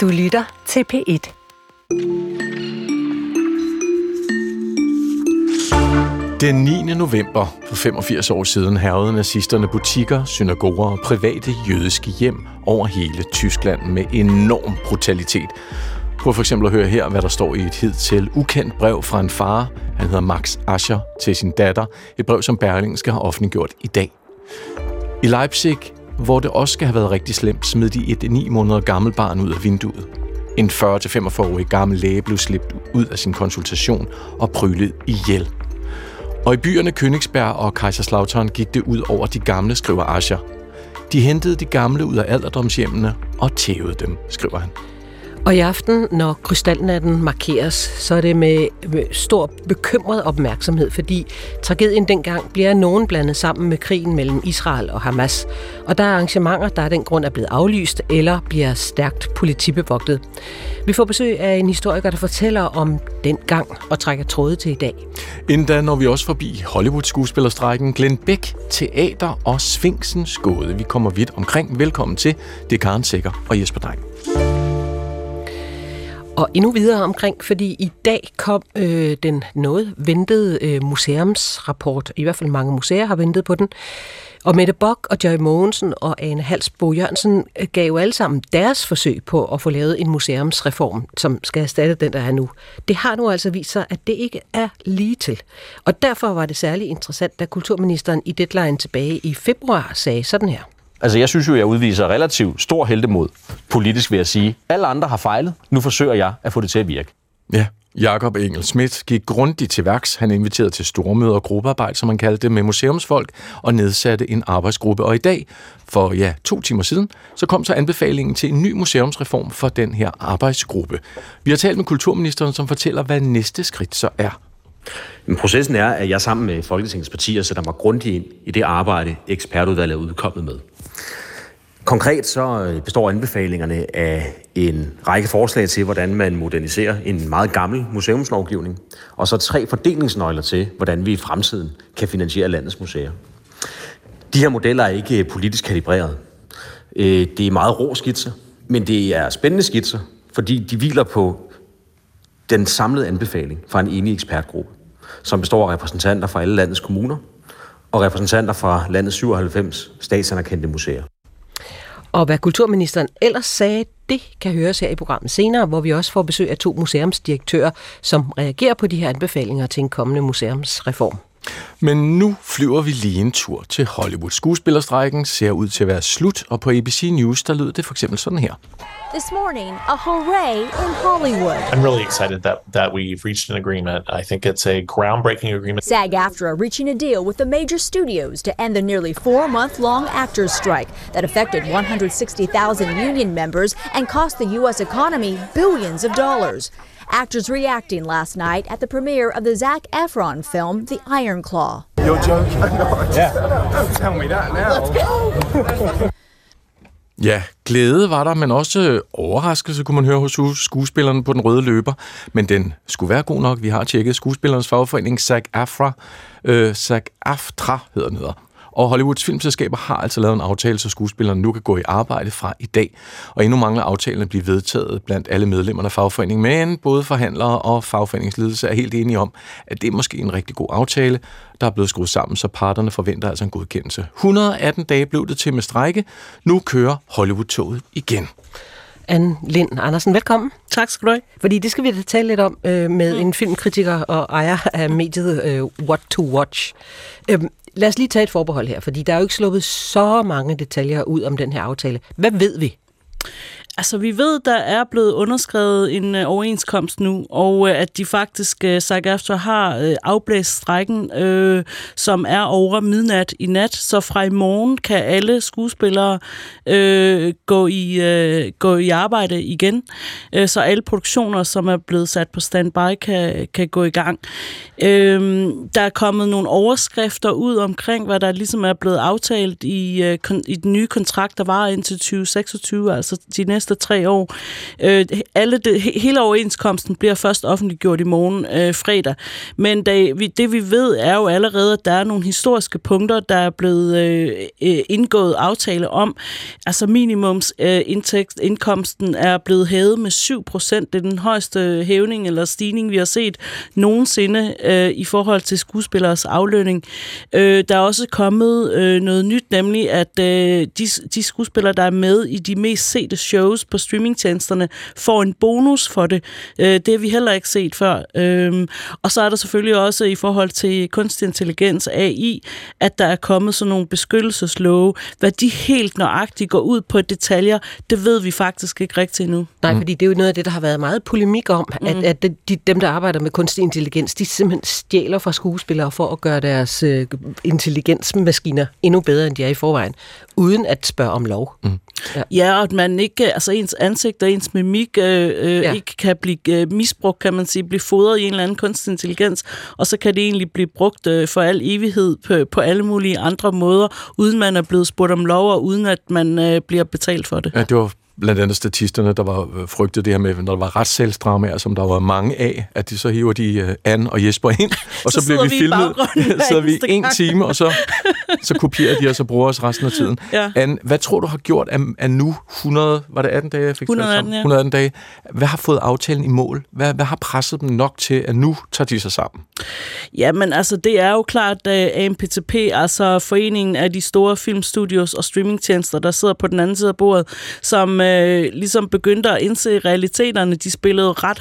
Du lytter til P1. Den 9. november for 85 år siden hervede nazisterne butikker, synagoger og private jødiske hjem over hele Tyskland med enorm brutalitet. Prøv for eksempel at høre her, hvad der står i et hidtil ukendt brev fra en far, han hedder Max Ascher, til sin datter. Et brev, som Berlingske har offentliggjort i dag. I Leipzig, hvor det også skal have været rigtig slemt, smed de et 9 måneder gammelt barn ud af vinduet. En 40-45-årig gammel læge blev slæbt ud af sin konsultation og prylet ihjel. Og i byerne Königsberg og Kaiserslautern gik det ud over de gamle, skriver Ascher. De hentede de gamle ud af alderdomshjemmene og tævede dem, skriver han. Og i aften, når krystalnatten markeres, så er det med, med stor bekymret opmærksomhed, fordi tragedien dengang bliver nogen blandet sammen med krigen mellem Israel og Hamas. Og der er arrangementer, der af den grund er blevet aflyst eller bliver stærkt politibevogtet. Vi får besøg af en historiker, der fortæller om den gang og trækker tråde til i dag. Inden da når vi også forbi Hollywood-skuespillerstrækken Glenn Beck, Teater og Sfinksens Gåde. Vi kommer vidt omkring. Velkommen til. Det er Karen Sikker og Jesper Dreng og endnu videre omkring, fordi i dag kom øh, den noget ventede øh, museumsrapport. I hvert fald mange museer har ventet på den. Og Mette Bock og Joy Mogensen og Ane Halsbo Jørgensen øh, gav jo alle sammen deres forsøg på at få lavet en museumsreform, som skal erstatte den, der er nu. Det har nu altså vist sig, at det ikke er lige til. Og derfor var det særlig interessant, da kulturministeren i Deadline tilbage i februar sagde sådan her. Altså, jeg synes jo, jeg udviser relativt stor heldemod, politisk vil jeg sige. Alle andre har fejlet. Nu forsøger jeg at få det til at virke. Ja, Jakob Engel Schmidt gik grundigt til værks. Han inviterede til stormøder og gruppearbejde, som man kaldte det, med museumsfolk, og nedsatte en arbejdsgruppe. Og i dag, for ja, to timer siden, så kom så anbefalingen til en ny museumsreform for den her arbejdsgruppe. Vi har talt med kulturministeren, som fortæller, hvad næste skridt så er. Men processen er, at jeg sammen med Folketingets partier sætter mig grundigt ind i det arbejde, ekspertudvalget er udkommet med. Konkret så øh, består anbefalingerne af en række forslag til, hvordan man moderniserer en meget gammel museumslovgivning, og så tre fordelingsnøgler til, hvordan vi i fremtiden kan finansiere landets museer. De her modeller er ikke øh, politisk kalibreret. Øh, det er meget rå skitser, men det er spændende skitser, fordi de hviler på den samlede anbefaling fra en enig ekspertgruppe, som består af repræsentanter fra alle landets kommuner og repræsentanter fra landets 97 statsanerkendte museer. Og hvad kulturministeren ellers sagde, det kan høres her i programmet senere, hvor vi også får besøg af to museumsdirektører, som reagerer på de her anbefalinger til en kommende museumsreform. Men nu flyver vi lige en tur til Hollywood. Skuespillerstrækken ser ud til at være slut, og på ABC News, der lød det for eksempel sådan her. This morning, a hooray in Hollywood. I'm really excited that, that we've reached an agreement. I think it's a groundbreaking agreement. SAG AFTRA reaching a deal with the major studios to end the nearly four month long actors' strike that affected 160,000 union members and cost the U.S. economy billions of dollars. Actors reacting last night at the premiere of the Zach Efron film, The Iron Claw. You're joking. yeah. Don't tell me that now. Ja, glæde var der, men også øh, overraskelse kunne man høre hos skuespillerne på den røde løber. Men den skulle være god nok. Vi har tjekket skuespillernes fagforening, SAG AFRA. Øh, SAG AFTRA hedder den hedder. Og Hollywoods filmselskaber har altså lavet en aftale, så skuespillerne nu kan gå i arbejde fra i dag. Og endnu mangler aftalen at blive vedtaget blandt alle medlemmerne af fagforeningen. Men både forhandlere og fagforeningsledelse er helt enige om, at det er måske en rigtig god aftale, der er blevet skruet sammen, så parterne forventer altså en godkendelse. 118 dage blev det til med strække. Nu kører Hollywood-toget igen. Anne Lind Andersen, velkommen. Tak skal du have. Fordi det skal vi da tale lidt om øh, med mm. en filmkritiker og ejer af mediet øh, What to Watch. Øh, lad os lige tage et forbehold her, fordi der er jo ikke sluppet så mange detaljer ud om den her aftale. Hvad ved vi? Altså, vi ved, der er blevet underskrevet en øh, overenskomst nu, og øh, at de faktisk, øh, SAG-AFTRA har øh, afblæst strækken, øh, som er over midnat i nat. Så fra i morgen kan alle skuespillere øh, gå, i, øh, gå i arbejde igen. Øh, så alle produktioner, som er blevet sat på standby, kan, kan gå i gang. Øh, der er kommet nogle overskrifter ud omkring, hvad der ligesom er blevet aftalt i, øh, i den nye kontrakt, der var indtil 2026, altså de næste næste tre år. Øh, alle det, hele overenskomsten bliver først offentliggjort i morgen øh, fredag. Men da, vi, det vi ved er jo allerede, at der er nogle historiske punkter, der er blevet øh, øh indgået aftale om. Altså minimums øh, indtægt, indkomsten er blevet hævet med 7 procent. Det er den højeste hævning eller stigning, vi har set nogensinde øh, i forhold til skuespillers aflønning. Øh, der er også kommet øh, noget nyt, nemlig at øh, de, de skuespillere, der er med i de mest sete shows på streamingtjenesterne, får en bonus for det. Øh, det har vi heller ikke set før. Øh, og så er der selvfølgelig også i forhold til kunstig intelligens, AI, at der er kommet sådan nogle beskyttelseslove. Hvad de helt nøjagtigt går ud på detaljer, det ved vi faktisk ikke rigtigt endnu. Nej, fordi det er jo noget af det, der har været meget polemik om, mm. at, at de, dem, der arbejder med kunstig intelligens, de simpelthen stjæler fra skuespillere for at gøre deres øh, intelligensmaskiner endnu bedre, end de er i forvejen, uden at spørge om lov. Mm. Ja. ja, og at man ikke, altså ens ansigt og ens mimik øh, øh, ja. ikke kan blive øh, misbrugt, kan man sige, blive fodret i en eller anden kunstig intelligens, og så kan det egentlig blive brugt øh, for al evighed på, på alle mulige andre måder, uden man er blevet spurgt om lov, og uden at man øh, bliver betalt for det. Ja, det var blandt andet statisterne, der var øh, frygtet det her med, når der var retssalgsdramaer, som der var mange af, at de så hiver de uh, Anne og Jesper ind, og så, så bliver vi, vi filmet, så vi en time, og så, så kopierer de, og så bruger os resten af tiden. Ja. Anne, hvad tror du har gjort af, af nu 100, var det 18 dage, jeg fik 118, ja. 118 dage. Hvad har fået aftalen i mål? Hvad, hvad har presset dem nok til, at nu tager de sig sammen? Jamen, altså, det er jo klart, at AMPTP, altså foreningen af de store filmstudios og streamingtjenester, der sidder på den anden side af bordet, som øh, ligesom begyndte at indse realiteterne. De spillede ret,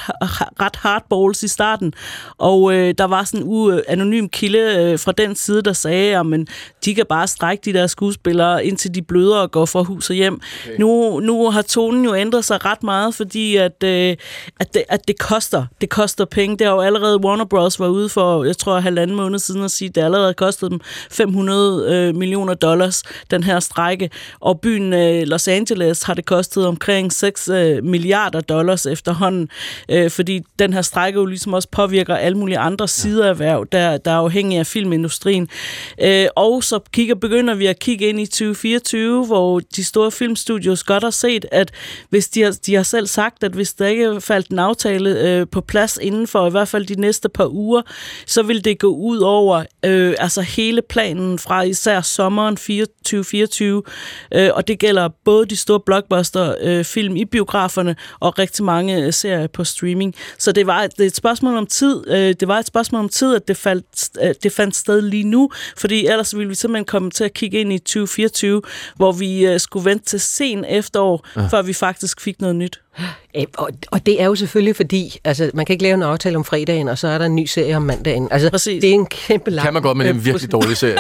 ret hardballs i starten, og øh, der var sådan en anonym kilde øh, fra den side, der sagde, at men, de kan bare strække de der skuespillere, indtil de bløder og går fra hus og hjem. Okay. Nu, nu har tonen jo ændret sig ret meget, fordi at, øh, at, det, at det koster. Det koster penge. Det har jo allerede Warner Bros. var ude for, jeg tror, halvanden måned siden at sige, at det allerede kostede dem 500 øh, millioner dollars, den her strække. Og byen øh, Los Angeles har det kostet omkring 6 øh, milliarder dollars efterhånden, øh, fordi den her strække jo ligesom også påvirker alle mulige andre sider af erhverv, der, der er afhængige af filmindustrien. Øh, og så kigger, begynder vi at kigge ind i 2024, hvor de store filmstudios godt har set, at hvis de har, de har selv sagt, at hvis der ikke faldt en aftale øh, på plads inden for i hvert fald de næste par uger, så vil det gå ud over øh, altså hele planen fra især sommeren 2024, øh, og det gælder både de store blockbuster øh, film i biograferne og rigtig mange øh, serier på streaming. Så det var det er et spørgsmål om tid. Øh, det var et spørgsmål om tid, at det, faldt, øh, det fandt sted lige nu, fordi ellers ville vi simpelthen komme til at kigge ind i 2024, hvor vi øh, skulle vente til sen efterår, ja. før vi faktisk fik noget nyt. Og, og det er jo selvfølgelig fordi, altså man kan ikke lave en aftale om fredagen, og så er der en ny serie om mandagen. Altså, Præcis. det er en kæmpe lang... Kan man godt, men det er en virkelig dårlig serie.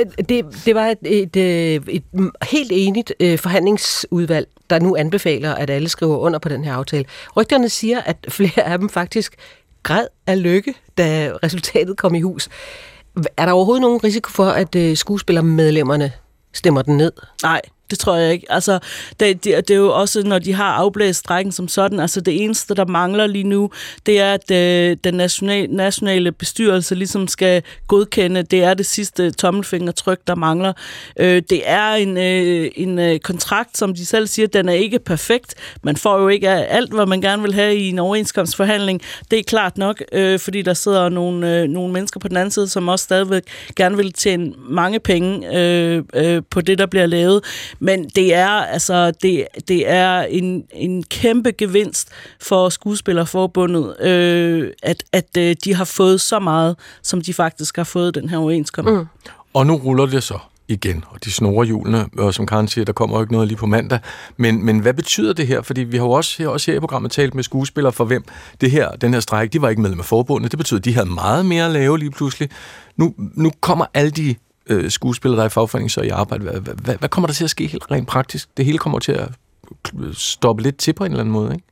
det, det, det var et, et, et, et helt enigt forhandlingsudvalg, der nu anbefaler, at alle skriver under på den her aftale. Rygterne siger, at flere af dem faktisk græd af lykke, da resultatet kom i hus. Er der overhovedet nogen risiko for, at skuespillermedlemmerne stemmer den ned? Nej, det tror jeg ikke. Altså, det, det, det er jo også, når de har afblæst strækken som sådan, altså det eneste, der mangler lige nu, det er, at øh, den nationale, nationale bestyrelse ligesom skal godkende, det er det sidste tommelfingertryk, der mangler. Øh, det er en, øh, en øh, kontrakt, som de selv siger, den er ikke perfekt. Man får jo ikke alt, hvad man gerne vil have i en overenskomstforhandling. Det er klart nok, øh, fordi der sidder nogle, øh, nogle mennesker på den anden side, som også stadigvæk gerne vil tjene mange penge øh, øh, på det, der bliver lavet. Men det er altså det, det er en, en kæmpe gevinst for skuespillerforbundet, øh, at, at øh, de har fået så meget, som de faktisk har fået den her overenskomst. Mm. Og nu ruller det så igen, og de snore hjulene, og som Karen siger, der kommer jo ikke noget lige på mandag. Men, men hvad betyder det her? Fordi vi har jo også her, også her i programmet talt med skuespillere for hvem det her, den her stræk, de var ikke medlem af forbundet. Det betyder, at de havde meget mere at lave lige pludselig. Nu, nu kommer alle de øh, skuespiller, der er i fagforeningen, så i arbejde. Hvad, hvad, hvad kommer der til at ske helt rent praktisk? Det hele kommer til at stoppe lidt til på en eller anden måde, ikke?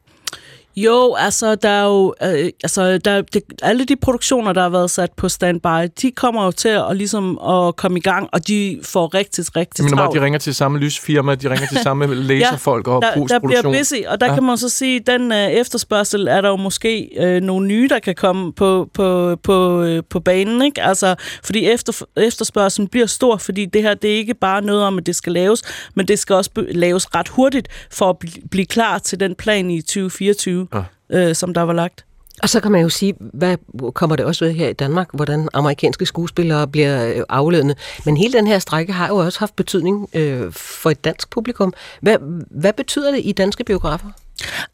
Jo, altså, der er jo, øh, altså, der, det, alle de produktioner, der har været sat på standby, de kommer jo til at, ligesom, at komme i gang, og de får rigtig, rigtig Men travlt. de ringer til samme lysfirma, de ringer til samme laserfolk og der, der bliver busy, og der Ja. ja. kan man så sige, den øh, efterspørgsel er der jo måske øh, nogle nye, der kan komme på, på, på, øh, på banen, ikke? Altså, fordi efter, efterspørgselen bliver stor, fordi det her, det er ikke bare noget om, at det skal laves, men det skal også laves ret hurtigt, for at bl- blive klar til den plan i 2024, Ja. øh, som der var lagt. Og så kan man jo sige, hvad kommer det også ved her i Danmark, hvordan amerikanske skuespillere bliver øh, afledende. Men hele den her strække har jo også haft betydning øh, for et dansk publikum. Hvad, hvad betyder det i danske biografer?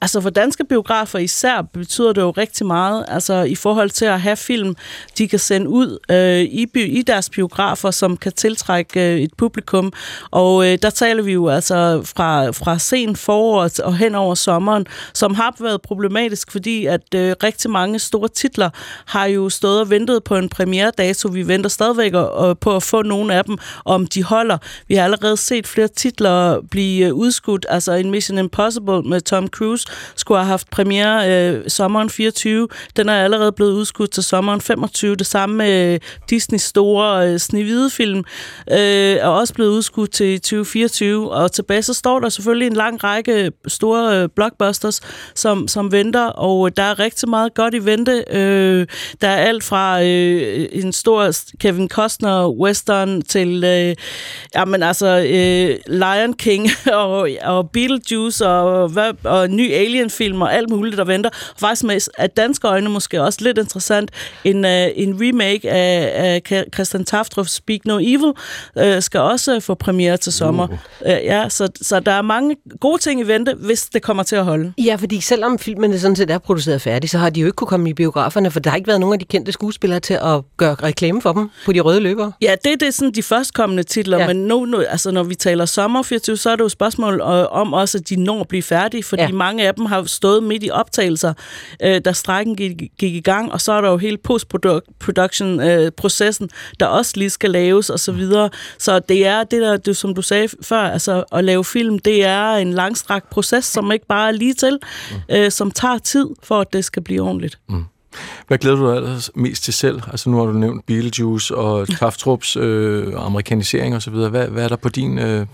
Altså for danske biografer især betyder det jo rigtig meget, altså i forhold til at have film, de kan sende ud øh, i, by, i deres biografer, som kan tiltrække øh, et publikum. Og øh, der taler vi jo altså fra, fra sen forår og hen over sommeren, som har været problematisk, fordi at øh, rigtig mange store titler har jo stået og ventet på en premieredato. Vi venter stadigvæk øh, på at få nogle af dem, om de holder. Vi har allerede set flere titler blive øh, udskudt, altså en Mission Impossible med Tom Cruise skulle have haft premiere øh, sommeren 24. Den er allerede blevet udskudt til sommeren 25. Det samme med øh, Disneys store øh, Snehvide-film øh, er også blevet udskudt til 2024. Og tilbage så står der selvfølgelig en lang række store øh, blockbusters, som, som venter, og der er rigtig meget godt i vente. Øh, der er alt fra øh, en stor Kevin Costner western til øh, jamen altså øh, Lion King og, og Beetlejuice og, hvad, og en ny Alien-film og alt muligt, der venter. Faktisk med at danske øjne måske også lidt interessant, en, øh, en remake af, af Christian Taftrufs Speak No Evil øh, skal også få premiere til sommer. Uh. Øh, ja, så, så der er mange gode ting i vente, hvis det kommer til at holde. Ja, fordi selvom filmene sådan set er produceret færdig, så har de jo ikke kunne komme i biograferne, for der har ikke været nogen af de kendte skuespillere til at gøre reklame for dem på de røde løber. Ja, det, det er sådan de førstkommende titler, Ja. ja. men nu, nu, altså, når vi taler sommer 24, så er det jo et spørgsmål øh, om også, at de når at blive færdige, fordi Ja. Ja. mange af dem har stået midt i optagelser, øh, da strækken gik, gik i gang, og så er der jo hele post-production-processen, der også lige skal laves og så videre. Så det er det der, det, som du sagde før, altså at lave film, det er en langstrakt proces, som ikke bare er lige til, øh, som tager tid for, at det skal blive ordentligt. Hvad glæder du dig ellers mest til selv? Altså nu har du nævnt Beetlejuice og Taftrups øh, amerikanisering osv. Hvad, hvad er der på din øh,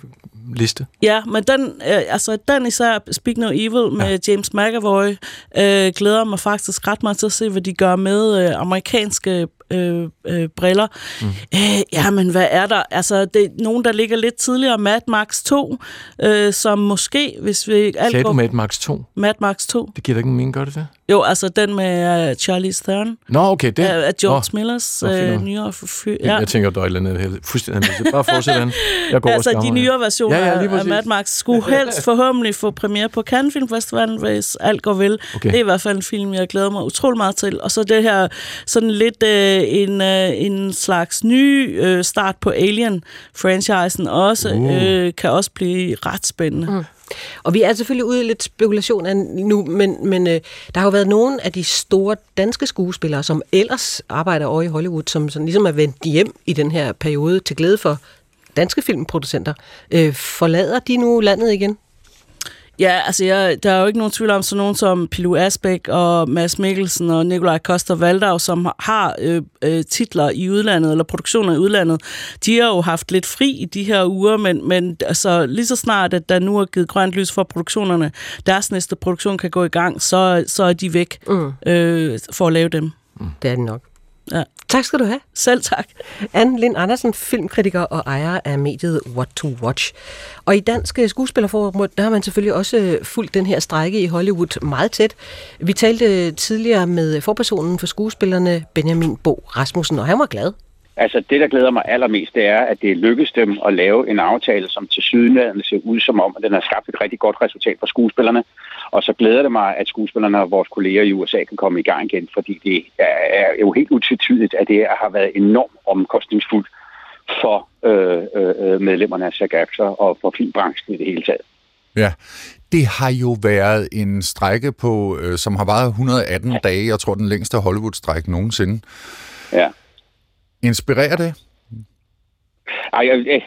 liste? Ja, men den, øh, altså, den især, Speak No Evil med ja. James McAvoy, øh, glæder mig faktisk ret meget til at se, hvad de gør med øh, amerikanske øh, øh, briller. Mm. Øh, ja, men hvad er der? Altså, det er nogen, der ligger lidt tidligere. Mad Max 2, øh, som måske, hvis vi alt Sagde du. Mad Max 2? Mad Max 2. Det giver da ikke mening, gør det det? Jo, altså den med uh, Charlize Theron. Nå, okay, det. Af, af George Nå. Millers Nå, øh, nyere fyr. Ja. Jeg tænker, der er andet helt- fuldstændig. Bare fortsæt an. Jeg går altså, de nyere versioner Ja, ja, af. Mad Max skulle helst forhåbentlig få premiere på Cannes Film Festivalen, hvis alt går vel. Okay. Det er i hvert fald en film, jeg glæder mig utrolig meget til. Og så det her sådan lidt øh, en, øh, en slags ny øh, start på Alien-franchisen også, Uh. øh, kan også blive ret spændende. Mm. Og vi er selvfølgelig ude i lidt spekulation nu, men, men øh, der har jo været nogle af de store danske skuespillere, som ellers arbejder over i Hollywood, som sådan ligesom er vendt hjem i den her periode til glæde for danske filmproducenter. Øh, forlader de nu landet igen? Ja, altså jeg, der er jo ikke nogen tvivl om sådan nogen som Pilu Asbæk og Mads Mikkelsen og Nikolaj Koster Valdau, som har øh, øh, titler i udlandet, eller produktioner i udlandet. De har jo haft lidt fri i de her uger, men, men altså, lige så snart, at der nu er givet grønt lys for produktionerne, deres næste produktion kan gå i gang, så, så er de væk Mm. øh, for at lave dem. Det er det nok. Ja. Tak skal du have. Selv tak. Anne Lind Andersen, filmkritiker og ejer af mediet What to Watch. Og i Dansk øh, Skuespillerforum, øh, der har man selvfølgelig også øh, fulgt den her strække i Hollywood meget tæt. Vi talte tidligere med forpersonen for skuespillerne, Benjamin Bo Rasmussen, og han var glad. Altså det, der glæder mig allermest, det er, at det lykkedes dem at lave en aftale, som til sydenlandet ser ud som om, at den har skabt et rigtig godt resultat for skuespillerne. Og så glæder det mig, at skuespillerne og vores kolleger i USA kan komme i gang igen, fordi det er jo helt utvetydigt, at det har været enormt omkostningsfuldt for øh, øh, medlemmerne af SAG og for filmbranchen i det hele taget. Ja, det har jo været en strække på, øh, som har varet 118 dage. Jeg tror, den længste Hollywood-strække nogensinde. Ja. Inspirerer det? Ej, jeg, jeg,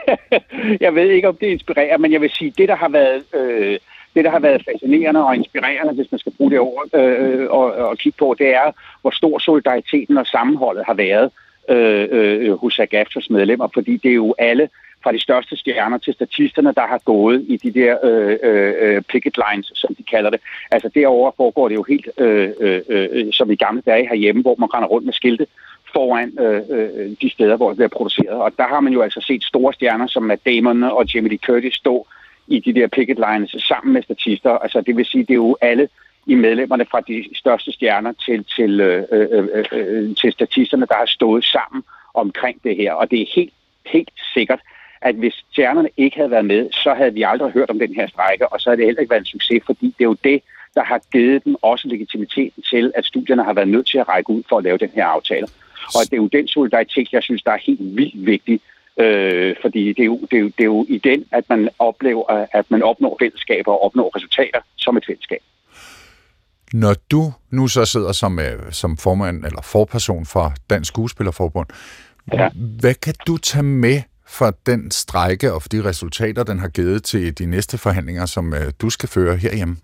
jeg ved ikke, om det inspirerer, men jeg vil sige, det, der har været øh, det, der har været fascinerende og inspirerende, hvis man skal bruge det ord, øh, og, og kigge på, det er, hvor stor solidariteten og sammenholdet har været øh, øh, hos SAGAFTRs medlemmer, fordi det er jo alle fra de største stjerner til statisterne, der har gået i de der øh, øh, picket lines, som de kalder det. Altså derovre foregår det jo helt øh, øh, øh, som i gamle dage herhjemme, hvor man render rundt med skilte foran øh, øh, de steder, hvor det bliver produceret. Og der har man jo altså set store stjerner som Matt Damon og Jamie Lee Curtis stå i de der picket lines sammen med statister. Altså det vil sige, det er jo alle i medlemmerne fra de største stjerner til, til, øh, øh, øh, øh, til statisterne, der har stået sammen omkring det her. Og det er helt, helt sikkert, at hvis stjernerne ikke havde været med, så havde vi aldrig hørt om den her strække, og så havde det heller ikke været en succes, fordi det er jo det, der har givet dem også legitimiteten til, at studierne har været nødt til at række ud for at lave den her aftale. Og det er jo den solidaritet, jeg synes, der er helt vildt vigtig, øh, fordi det er, jo, det, er jo, det er jo i den, at man oplever, at man opnår fællesskaber og opnår resultater som et fællesskab. Når du nu så sidder som, øh, som formand eller forperson for Dansk Skuespillerforbund, ja. hvad kan du tage med for den strække og for de resultater, den har givet til de næste forhandlinger, som øh, du skal føre herhjemme?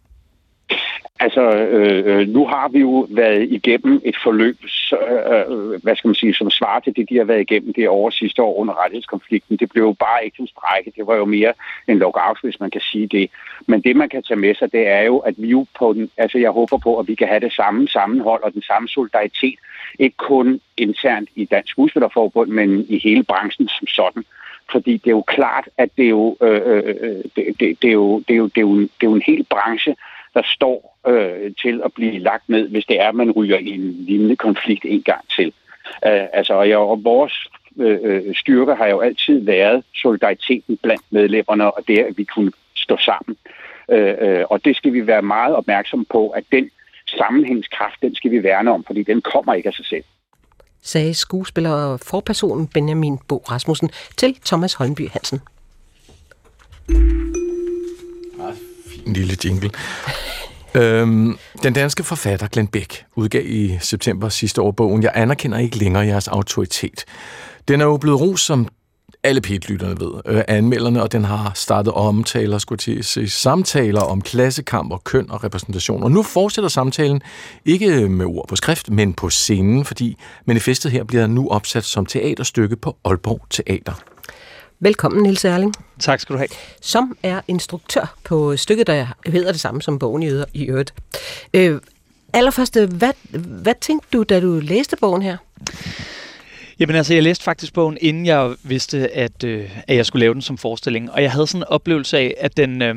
Altså, øh, øh, nu har vi jo været igennem et forløb, så, øh, øh, hvad skal man sige, som svarer til det, de har været igennem det år sidste år under rettighedskonflikten. Det blev jo bare ikke en strække, det var jo mere en lockout, hvis man kan sige det. Men det, man kan tage med sig, det er jo, at vi jo på den, altså jeg håber på, at vi kan have det samme sammenhold og den samme solidaritet, ikke kun internt i Dansk Skuespillerforbund, men i hele branchen som sådan fordi det er jo klart, at det er jo, øh, øh, øh det, det, det, er jo, det, er jo, det, er jo, det er jo en hel branche, der står øh, til at blive lagt ned, hvis det er, at man ryger i en lignende konflikt en gang til. Øh, altså, og, jeg, og vores øh, øh styrke har jo altid været solidariteten blandt medlemmerne, og det, at vi kunne stå sammen. Øh, øh, og det skal vi være meget opmærksom på, at den sammenhængskraft, den skal vi værne om, fordi den kommer ikke af sig selv sagde skuespiller og forpersonen Benjamin Bo Rasmussen til Thomas Holmby Hansen. Fin lille jingle. øhm, den danske forfatter Glenn Beck udgav i september sidste år bogen Jeg anerkender ikke længere jeres autoritet. Den er jo blevet ros som alle pitlytterne ved, øh, anmelderne, og den har startet omtaler, skulle til se, samtaler om klassekamp og køn og repræsentation. Og nu fortsætter samtalen ikke med ord på skrift, men på scenen, fordi manifestet her bliver nu opsat som teaterstykke på Aalborg Teater. Velkommen, Nils Erling. Tak skal du have. Som er instruktør på stykket, der hedder det samme som bogen i, øvrigt. Øh, allerførst, hvad, hvad tænkte du, da du læste bogen her? Jamen altså, jeg læste faktisk bogen, inden jeg vidste, at, øh, at jeg skulle lave den som forestilling. Og jeg havde sådan en oplevelse af, at den... Øh,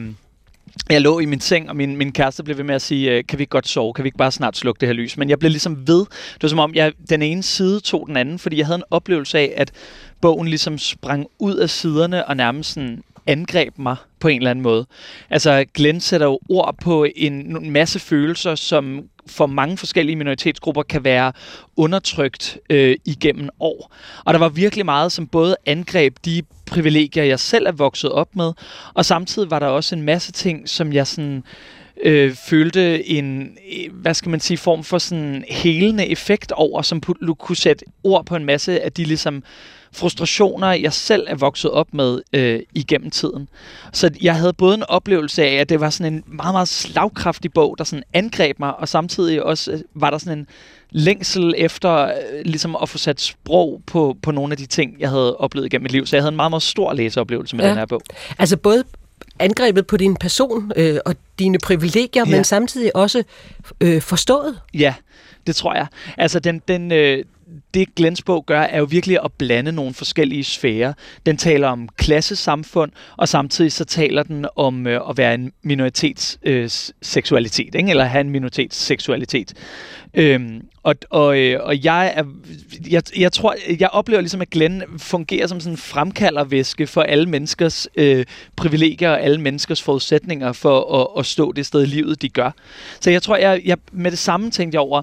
jeg lå i min seng, og min, min kæreste blev ved med at sige, øh, kan vi ikke godt sove? Kan vi ikke bare snart slukke det her lys? Men jeg blev ligesom ved. Det var som om, jeg, den ene side tog den anden, fordi jeg havde en oplevelse af, at bogen ligesom sprang ud af siderne og nærmest sådan angreb mig på en eller anden måde. Altså, Glenn sætter jo ord på en, en masse følelser, som for mange forskellige minoritetsgrupper kan være undertrykt øh, igennem år. Og der var virkelig meget, som både angreb de privilegier, jeg selv er vokset op med, og samtidig var der også en masse ting, som jeg sådan øh, følte en, hvad skal man sige, form for sådan helende effekt over, som kunne sætte ord på en masse af de ligesom frustrationer, jeg selv er vokset op med øh, igennem tiden. Så jeg havde både en oplevelse af, at det var sådan en meget, meget slagkraftig bog, der sådan angreb mig, og samtidig også øh, var der sådan en længsel efter øh, ligesom at få sat sprog på, på nogle af de ting, jeg havde oplevet igennem mit liv. Så jeg havde en meget, meget stor læseoplevelse med ja. den her bog. Altså både angrebet på din person øh, og dine privilegier, ja. men samtidig også øh, forstået. Ja, det tror jeg. Altså den, den, øh, det Glens bog gør, er jo virkelig at blande nogle forskellige sfærer. Den taler om klassesamfund, og samtidig så taler den om øh, at være en minoritets øh, seksualitet, ikke? eller have en minoritets seksualitet. Øhm, og, og, øh, og jeg, er, jeg, jeg tror, jeg oplever ligesom, at Glenn fungerer som sådan en fremkaldervæske for alle menneskers øh, privilegier og alle menneskers forudsætninger for at, at stå det sted i livet, de gør. Så jeg tror, jeg, jeg med det samme tænkte jeg over,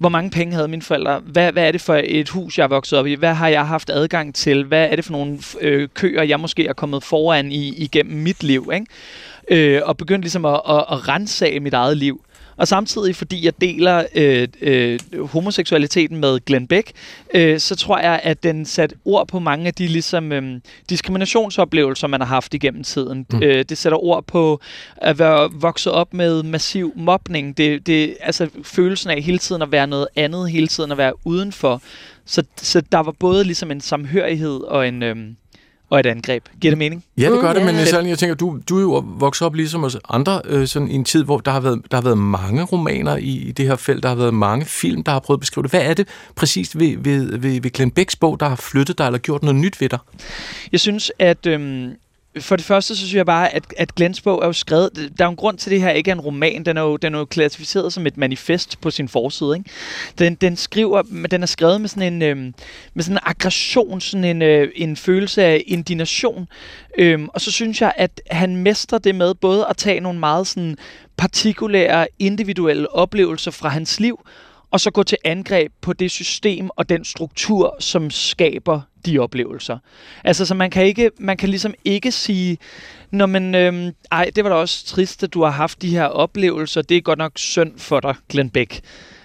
hvor mange penge havde mine forældre? Hvad, hvad er det for et hus, jeg er vokset op i? Hvad har jeg haft adgang til? Hvad er det for nogle øh, køer, jeg måske er kommet foran i igennem mit liv? Ikke? Øh, og begyndte ligesom at, at, at rense af mit eget liv. Og samtidig, fordi jeg deler øh, øh, homoseksualiteten med Glenn Beck, øh, så tror jeg, at den satte ord på mange af de ligesom, øh, diskriminationsoplevelser, man har haft igennem tiden. Mm. Øh, det sætter ord på at være vokset op med massiv mobning. Det, det, altså følelsen af hele tiden at være noget andet, hele tiden at være udenfor. Så, så der var både ligesom en samhørighed og en... Øh, og et angreb. Giver det mening? Ja, det gør det, mm, men ja. jeg tænker, du, du er jo vokset op ligesom os andre, øh, sådan i en tid, hvor der har, været, der har været mange romaner i, i det her felt, der har været mange film, der har prøvet at beskrive det. Hvad er det præcis ved, ved, ved, ved Glenn Becks bog, der har flyttet dig, eller gjort noget nyt ved dig? Jeg synes, at øhm, for det første, så synes jeg bare, at, at Glens bog er jo skrevet... Der er jo en grund til, at det her ikke er en roman. Den er jo, den er jo klassificeret som et manifest på sin forside. Ikke? Den, den, skriver, den er skrevet med sådan en, øh, med sådan en aggression, sådan en, øh, en følelse af indignation. Øhm, og så synes jeg, at han mestrer det med både at tage nogle meget sådan partikulære, individuelle oplevelser fra hans liv, og så gå til angreb på det system og den struktur, som skaber de oplevelser. Altså, så man kan, ikke, man kan ligesom ikke sige, når man, øhm, ej, det var da også trist, at du har haft de her oplevelser. Det er godt nok synd for dig, Glenn Beck.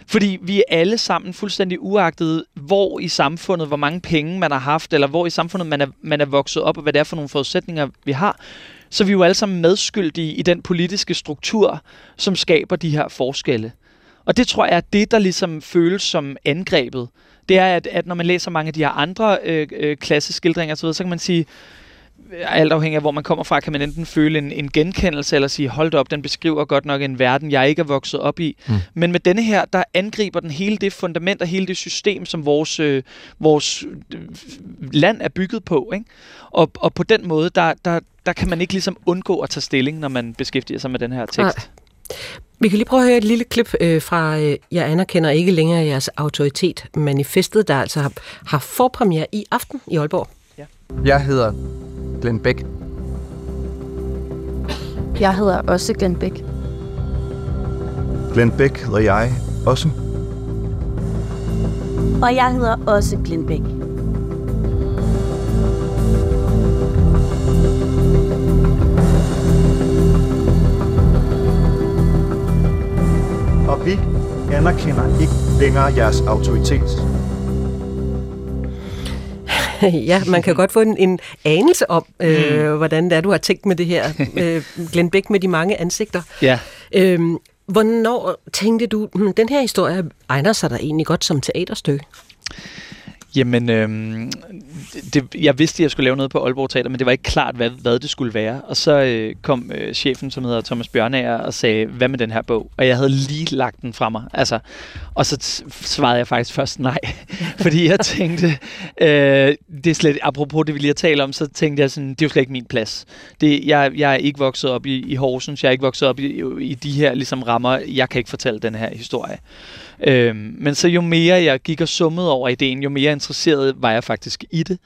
Fordi vi er alle sammen fuldstændig uagtet, hvor i samfundet, hvor mange penge man har haft, eller hvor i samfundet man er, man er vokset op, og hvad det er for nogle forudsætninger, vi har. Så vi er jo alle sammen medskyldige i den politiske struktur, som skaber de her forskelle. Og det tror jeg er det, der ligesom føles som angrebet. Det er, at, at når man læser mange af de her andre øh, øh, klasseskildringer osv., så kan man sige, alt afhængig af hvor man kommer fra, kan man enten føle en, en genkendelse, eller sige, hold op, den beskriver godt nok en verden, jeg ikke er vokset op i. Mm. Men med denne her, der angriber den hele det fundament og hele det system, som vores, øh, vores øh, land er bygget på. Ikke? Og, og på den måde, der, der, der kan man ikke ligesom undgå at tage stilling, når man beskæftiger sig med den her tekst. Nej. Vi kan lige prøve at høre et lille klip øh, fra øh, Jeg anerkender ikke længere jeres autoritet, manifestet, der altså har, har forpremiere i aften i Aalborg. Ja. Jeg hedder Glenn Beck. Jeg hedder også Glenn Beck. Glenn Beck hedder jeg også. Og jeg hedder også Glenn Beck. Anerkender ikke længere jeres autoritet. ja, man kan godt få en, en anelse om, øh, mm. hvordan det er, du har tænkt med det her. Øh, Glenn Beck med de mange ansigter. Ja. Øhm, hvornår tænkte du, hmm, den her historie egner sig der egentlig godt som teaterstykke? Jamen, øhm, det, jeg vidste, at jeg skulle lave noget på Aalborg Teater, men det var ikke klart, hvad, hvad det skulle være. Og så øh, kom øh, chefen, som hedder Thomas Bjørnager, og sagde, hvad med den her bog? Og jeg havde lige lagt den fra mig. Altså, og så svarede jeg faktisk først nej. fordi jeg tænkte, øh, det er slet, apropos det, vi lige har talt om, så tænkte jeg sådan, det er jo slet ikke min plads. Det, jeg, jeg er ikke vokset op i, i Horsens, jeg er ikke vokset op i, i de her ligesom, rammer. Jeg kan ikke fortælle den her historie. Øhm, men så jo mere jeg gik og summede over ideen, jo mere interesseret var jeg faktisk i det.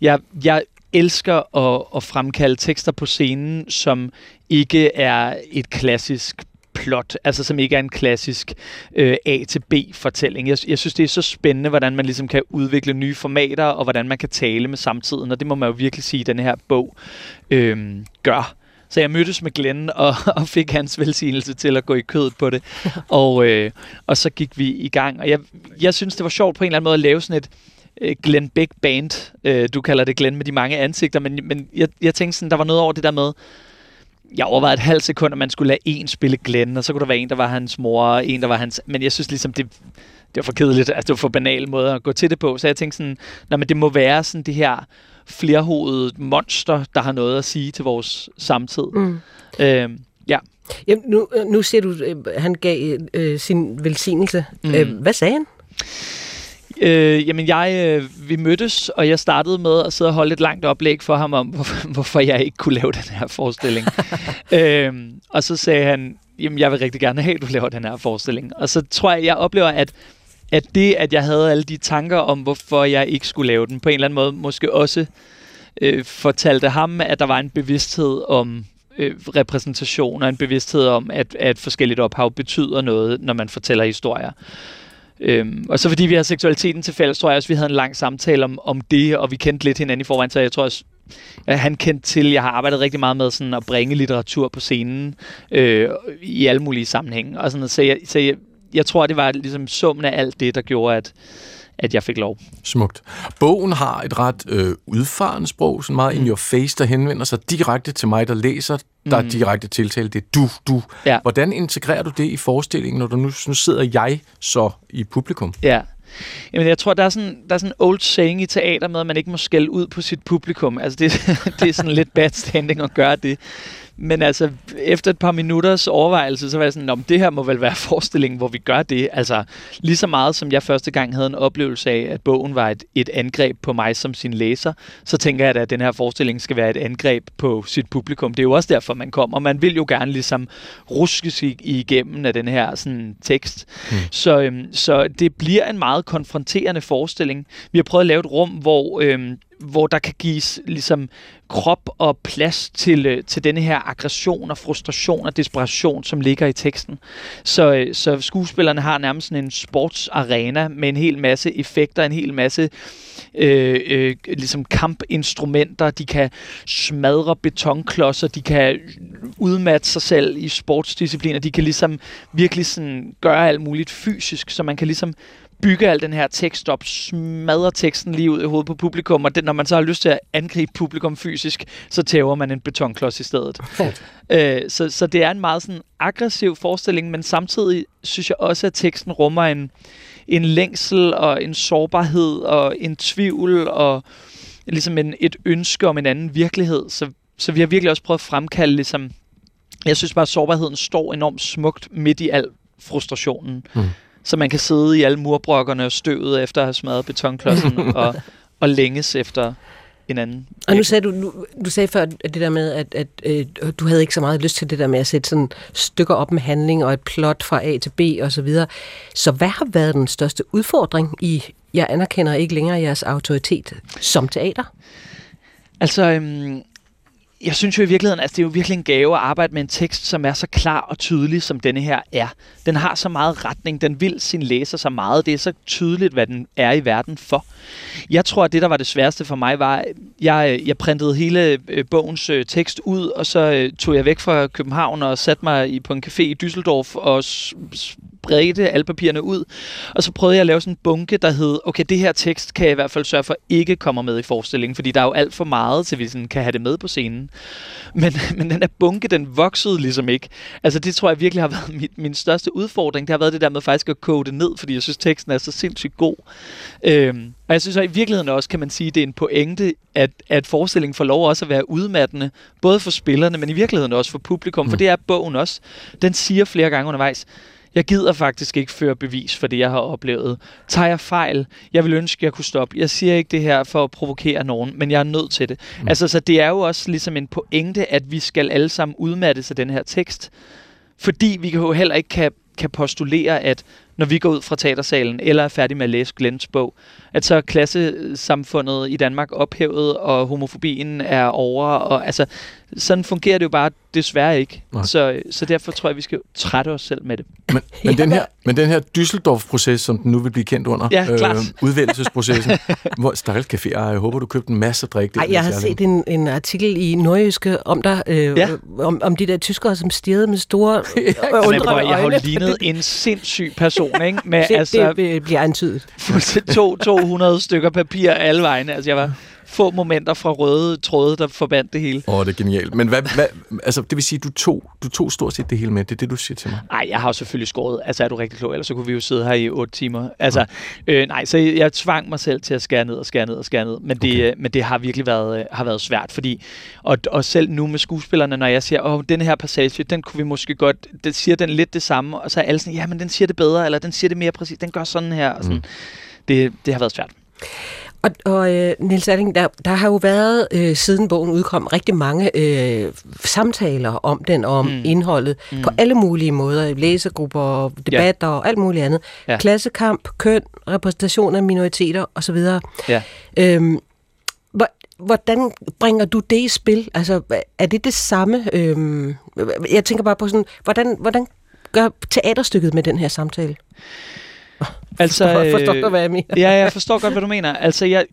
Jeg, jeg elsker at, at fremkalde tekster på scenen, som ikke er et klassisk plot, altså som ikke er en klassisk øh, A til B fortælling. Jeg, jeg synes, det er så spændende, hvordan man ligesom kan udvikle nye formater, og hvordan man kan tale med samtiden, og det må man jo virkelig sige, at den her bog øh, gør. Så jeg mødtes med Glenn og, og fik hans velsignelse til at gå i kødet på det. og, øh, og så gik vi i gang. Og jeg, jeg synes, det var sjovt på en eller anden måde at lave sådan et øh, Glenn Big Band. Øh, du kalder det Glenn med de mange ansigter, men, men jeg, jeg tænkte sådan, der var noget over det der med, jeg overvejede et halvt sekund, at man skulle lade en spille Glenn, og så kunne der være en, der var hans mor, og en, der var hans... Men jeg synes ligesom, det, det var for kedeligt. Altså, det var for banal måde at gå til det på. Så jeg tænkte sådan, nej, men det må være sådan det her flerhovedet monster, der har noget at sige til vores samtid. Mm. Øhm, ja. Jamen, nu, nu ser du, øh, han gav øh, sin velsignelse. Mm. Øh, hvad sagde han? Øh, jamen, jeg, øh, vi mødtes, og jeg startede med at sidde og holde et langt oplæg for ham om, hvorfor, hvorfor jeg ikke kunne lave den her forestilling. øh, og så sagde han, jamen, jeg vil rigtig gerne have, at du laver den her forestilling. Og så tror jeg, jeg oplever, at at det, at jeg havde alle de tanker om, hvorfor jeg ikke skulle lave den, på en eller anden måde måske også øh, fortalte ham, at der var en bevidsthed om øh, repræsentation, og en bevidsthed om, at, at forskelligt ophav betyder noget, når man fortæller historier. Øhm, og så fordi vi har seksualiteten til fælles, tror jeg også, vi havde en lang samtale om, om det, og vi kendte lidt hinanden i forvejen, så jeg tror også, han kendte til. Jeg har arbejdet rigtig meget med sådan at bringe litteratur på scenen øh, i alle mulige sammenhænge. Og sådan, så jeg, så jeg, jeg tror, det var ligesom summen af alt det, der gjorde, at, at jeg fik lov. Smukt. Bogen har et ret øh, udfarende sprog, sådan meget mm. in your face, der henvender sig direkte til mig, der læser, der mm. er direkte tiltale. Det er du, du. Ja. Hvordan integrerer du det i forestillingen, når du nu, nu sidder jeg så i publikum? Ja, Jamen, jeg tror, der er, sådan, der er sådan en old saying i teater med, at man ikke må skælde ud på sit publikum. Altså, det, det er sådan lidt bad standing at gøre det. Men altså, efter et par minutters overvejelse, så var jeg sådan, om det her må vel være forestillingen, hvor vi gør det. Altså, lige så meget som jeg første gang havde en oplevelse af, at bogen var et, et angreb på mig som sin læser, så tænker jeg, at den her forestilling skal være et angreb på sit publikum. Det er jo også derfor, man kommer. Man vil jo gerne ligesom ruske sig igennem af den her sådan, tekst. Hmm. Så, øhm, så det bliver en meget konfronterende forestilling. Vi har prøvet at lave et rum, hvor øhm, hvor der kan gives ligesom krop og plads til, øh, til denne her aggression og frustration og desperation, som ligger i teksten. Så, øh, så skuespillerne har nærmest sådan en sportsarena med en hel masse effekter, en hel masse øh, øh, ligesom kampinstrumenter. De kan smadre betonklodser, de kan udmatte sig selv i sportsdiscipliner, de kan ligesom virkelig sådan gøre alt muligt fysisk, så man kan ligesom bygge al den her tekst op, smadre teksten lige ud i hovedet på publikum, og det, når man så har lyst til at angribe publikum fysisk, så tæver man en betonklods i stedet. øh, så, så det er en meget sådan aggressiv forestilling, men samtidig synes jeg også, at teksten rummer en, en længsel og en sårbarhed og en tvivl og ligesom en, et ønske om en anden virkelighed. Så, så vi har virkelig også prøvet at fremkalde ligesom, jeg synes bare, at sårbarheden står enormt smukt midt i al frustrationen. Mm så man kan sidde i alle murbrokkerne og støvet efter at have smadret betonklodsen og, og længes efter en anden. Og nu sagde du, du, du sagde før det der med, at, at øh, du havde ikke så meget lyst til det der med at sætte sådan stykker op med handling og et plot fra A til B og så videre. Så hvad har været den største udfordring i, jeg anerkender ikke længere jeres autoritet som teater? Altså, øhm, jeg synes jo i virkeligheden, at altså, det er jo virkelig en gave at arbejde med en tekst, som er så klar og tydelig, som denne her er. Den har så meget retning, den vil sin læser så meget, det er så tydeligt, hvad den er i verden for. Jeg tror, at det, der var det sværeste for mig, var, at jeg, jeg printede hele øh, bogens øh, tekst ud, og så øh, tog jeg væk fra København og satte mig på en café i Düsseldorf og bredte alle papirerne ud. Og så prøvede jeg at lave sådan en bunke, der hed, okay, det her tekst kan jeg i hvert fald sørge for ikke kommer med i forestillingen, fordi der er jo alt for meget, til vi sådan kan have det med på scenen. Men, men den her bunke, den voksede ligesom ikke. Altså det tror jeg virkelig har været min, min største udfordring. Det har været det der med faktisk at kode det ned, fordi jeg synes, teksten er så sindssygt god. Øhm, og jeg synes at i virkeligheden også, kan man sige, det er en pointe, at, at forestillingen får lov også at være udmattende, både for spillerne, men i virkeligheden også for publikum, mm. for det er bogen også. Den siger flere gange undervejs, jeg gider faktisk ikke føre bevis for det, jeg har oplevet. Tager jeg fejl? Jeg vil ønske, at jeg kunne stoppe. Jeg siger ikke det her for at provokere nogen, men jeg er nødt til det. Mm. Altså, så det er jo også ligesom en pointe, at vi skal alle sammen udmattes af den her tekst. Fordi vi kan jo heller ikke kan, kan postulere, at når vi går ud fra teatersalen eller er færdige med at læse Glens bog, at så er klassesamfundet i Danmark ophævet, og homofobien er over. Og, altså, sådan fungerer det jo bare desværre ikke. Så, så derfor tror jeg, vi skal trætte os selv med det. Men, men, den, her, men den her Düsseldorf-proces, som den nu vil blive kendt under, ja, øh, udvælgelsesprocessen, hvor Stakkels Café, jeg håber, du købte en masse drik. Ej, jeg har set en, en artikel i Nordjyske om dig, øh, ja. om, om de der tyskere, som stirrede med store ja, øh, undrende øjne. Jeg har jo lignet en sindssyg person, ikke? Med, Se, altså, det bliver antydet. To, 200 stykker papir alle vegne. Altså, jeg var få momenter fra røde tråde, der forbandt det hele. Åh, oh, det er genialt. Men hvad, hvad, altså, det vil sige, du tog, du tog stort set det hele med. Det er det, du siger til mig. Nej, jeg har jo selvfølgelig skåret. Altså, er du rigtig klog? Ellers så kunne vi jo sidde her i otte timer. Altså, ja. øh, nej, så jeg tvang mig selv til at skære ned og skære ned og skære ned. Men det, okay. Øh, men det har virkelig været, øh, har været svært, fordi... Og, og selv nu med skuespillerne, når jeg siger, åh, oh, den her passage, den kunne vi måske godt... Den siger den lidt det samme, og så er alle sådan, ja, men den siger det bedre, eller den siger det mere præcis, den gør sådan her. Og sådan. Mm. Det, det har været svært. Og, og øh, Niels Erling, der, der har jo været, øh, siden bogen udkom, rigtig mange øh, samtaler om den, om mm. indholdet, mm. på alle mulige måder. Læsegrupper, debatter ja. og alt muligt andet. Ja. Klassekamp, køn, repræsentation af minoriteter osv. Ja. Øhm, hvordan bringer du det i spil? Altså, er det det samme? Øhm, jeg tænker bare på sådan, hvordan, hvordan gør teaterstykket med den her samtale? Altså, forstår, forstår du, hvad jeg mener? ja, jeg forstår godt, hvad du mener. Altså, jeg,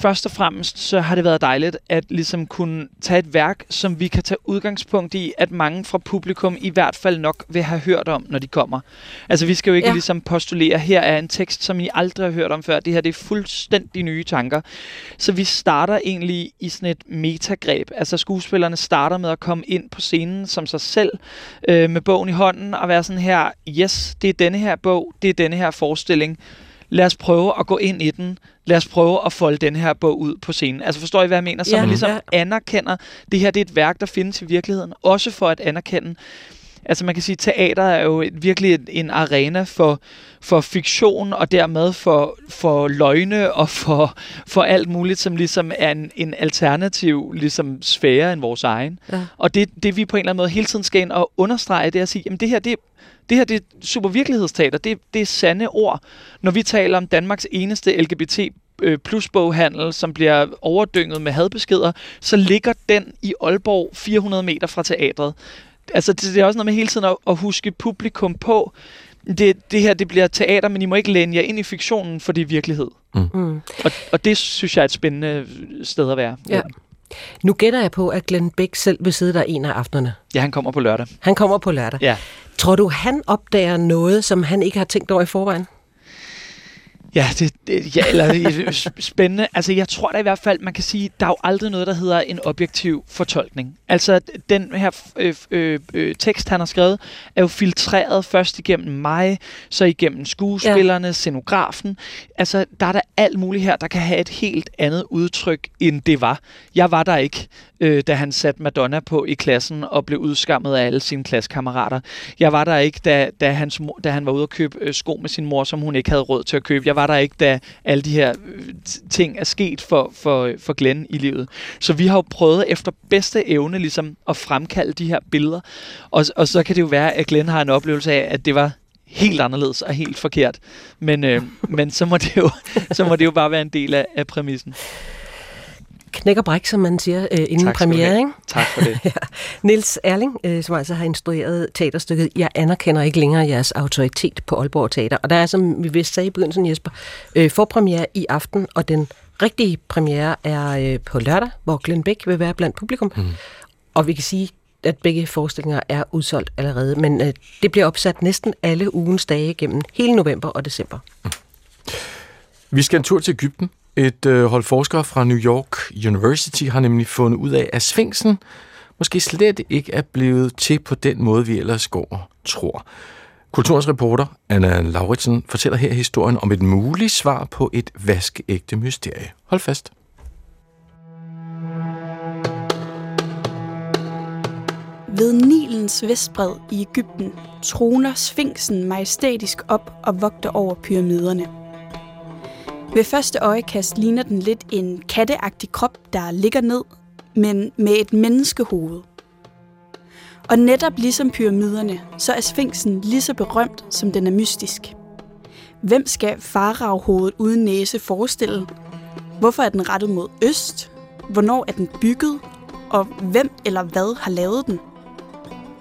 først og fremmest så har det været dejligt at ligesom kunne tage et værk, som vi kan tage udgangspunkt i, at mange fra publikum i hvert fald nok vil have hørt om, når de kommer. Altså vi skal jo ikke ja. ligesom postulere, her er en tekst, som I aldrig har hørt om før. Det her det er fuldstændig nye tanker. Så vi starter egentlig i sådan et metagreb. Altså skuespillerne starter med at komme ind på scenen som sig selv, øh, med bogen i hånden, og være sådan her, yes, det er denne her bog, det er denne her forestilling lad os prøve at gå ind i den. Lad os prøve at folde den her bog ud på scenen. Altså forstår I, hvad jeg mener? Så ja. man ligesom ja. anerkender, det her det er et værk, der findes i virkeligheden. Også for at anerkende, altså man kan sige, teater er jo virkelig en arena for, for fiktion, og dermed for, for løgne og for, for alt muligt, som ligesom er en, en alternativ ligesom sfære end vores egen. Ja. Og det, det vi på en eller anden måde hele tiden skal ind og understrege, det er at sige, jamen det her, det, det her det er super virkelighedsteater. Det, det er sande ord. Når vi taler om Danmarks eneste LGBT øh, plus boghandel, som bliver overdynget med hadbeskeder, så ligger den i Aalborg 400 meter fra teatret. Altså, det, det er også noget med hele tiden at, at huske publikum på. Det, det her, det bliver teater, men I må ikke læne jer ind i fiktionen, for det er virkelighed. Mm. Mm. Og, og det synes jeg er et spændende sted at være. Ja. Nu gætter jeg på, at Glenn Beck selv vil sidde der en af aftenerne. Ja, han kommer på lørdag. Han kommer på lørdag. Ja. Tror du, han opdager noget, som han ikke har tænkt over i forvejen? Ja, det, det ja, eller, spændende. Altså, jeg tror da i hvert fald, man kan sige, der er jo aldrig noget, der hedder en objektiv fortolkning. Altså, den her øh, øh, øh, tekst, han har skrevet, er jo filtreret først igennem mig, så igennem skuespillerne, ja. scenografen. Altså, der er der alt muligt her, der kan have et helt andet udtryk, end det var. Jeg var der ikke øh, da han satte Madonna på i klassen og blev udskammet af alle sine klassekammerater. Jeg var der ikke, da, da, hans da han var ude og købe øh, sko med sin mor, som hun ikke havde råd til at købe. Jeg var der ikke, da alle de her øh, ting er sket for, for, øh, for Glenn i livet. Så vi har jo prøvet efter bedste evne ligesom at fremkalde de her billeder. Og, og så kan det jo være, at Glenn har en oplevelse af, at det var helt anderledes og helt forkert. Men, øh, men så, må det jo, så må det jo bare være en del af, af præmissen knæk og bræk, som man siger, øh, inden tak premiere. Ikke? Tak for det. ja. Niels Erling, øh, som altså har instrueret teaterstykket Jeg anerkender ikke længere jeres autoritet på Aalborg Teater. Og der er, som vi vist sagde i begyndelsen, Jesper, øh, forpremiere i aften, og den rigtige premiere er øh, på lørdag, hvor Glenn Beck vil være blandt publikum. Mm. Og vi kan sige, at begge forestillinger er udsolgt allerede, men øh, det bliver opsat næsten alle ugens dage gennem hele november og december. Mm. Vi skal en tur til Ægypten, et øh, hold forskere fra New York University har nemlig fundet ud af, at Sfinksen måske slet ikke er blevet til på den måde, vi ellers går og tror. Kulturens reporter Anna Lauritsen fortæller her historien om et muligt svar på et vaskeægte mysterie. Hold fast. Ved Nilens vestbred i Ægypten troner Sfinksen majestætisk op og vogter over pyramiderne – ved første øjekast ligner den lidt en katteagtig krop, der ligger ned, men med et menneskehoved. Og netop ligesom pyramiderne, så er Sphinxen lige så berømt, som den er mystisk. Hvem skal faraghovedet uden næse forestille? Hvorfor er den rettet mod øst? Hvornår er den bygget? Og hvem eller hvad har lavet den?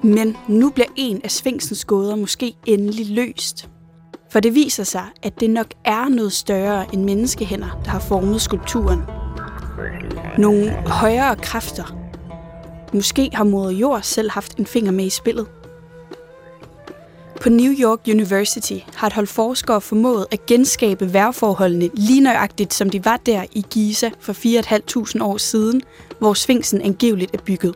Men nu bliver en af Sphinxens gåder måske endelig løst. For det viser sig, at det nok er noget større end menneskehænder, der har formet skulpturen. Nogle højere kræfter. Måske har moder jord selv haft en finger med i spillet. På New York University har et hold forskere formået at genskabe vejrforholdene lige nøjagtigt, som de var der i Giza for 4.500 år siden, hvor Sphinxen angiveligt er bygget.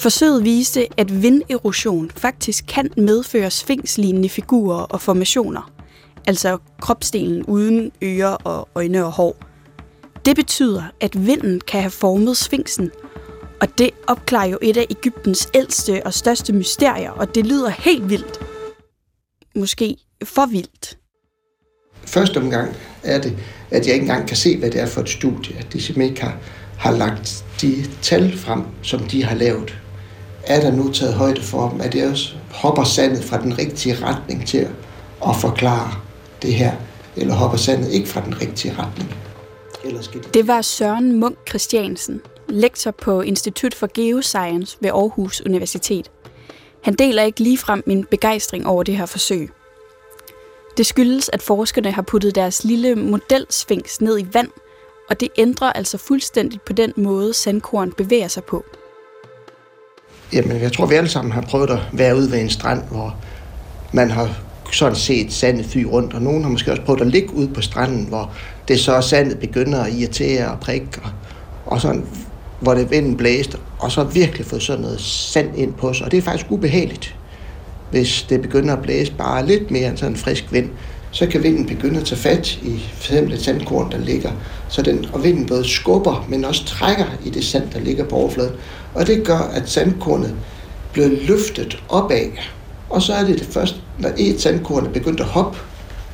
Forsøget viste, at vinderosion faktisk kan medføre sfinkslignende figurer og formationer, altså kropsdelen uden ører og øjne og hår. Det betyder, at vinden kan have formet sfinksen, og det opklarer jo et af Ægyptens ældste og største mysterier, og det lyder helt vildt. Måske for vildt. Første omgang er det, at jeg ikke engang kan se, hvad det er for et studie, at de simpelthen ikke har, har lagt de tal frem, som de har lavet er der nu taget højde for dem? Er det også hopper sandet fra den rigtige retning til at forklare det her? Eller hopper sandet ikke fra den rigtige retning? Eller skal det... det var Søren Munk Christiansen, lektor på Institut for Geoscience ved Aarhus Universitet. Han deler ikke ligefrem min begejstring over det her forsøg. Det skyldes, at forskerne har puttet deres lille modelsfinks ned i vand og det ændrer altså fuldstændigt på den måde, sandkorn bevæger sig på. Jamen, jeg tror, vi alle sammen har prøvet at være ude ved en strand, hvor man har sådan set sandet fy rundt, og nogen har måske også prøvet at ligge ude på stranden, hvor det så sandet begynder at irritere og prikke, og, og sådan, hvor det vinden blæste, og så virkelig fået sådan noget sand ind på sig, og det er faktisk ubehageligt. Hvis det begynder at blæse bare lidt mere end sådan en frisk vind, så kan vinden begynde at tage fat i for eksempel et sandkorn, der ligger, så den, og vinden både skubber, men også trækker i det sand, der ligger på overfladen. Og det gør, at sandkornet bliver løftet opad. Og så er det det først, når et sandkorn er begyndt at hoppe,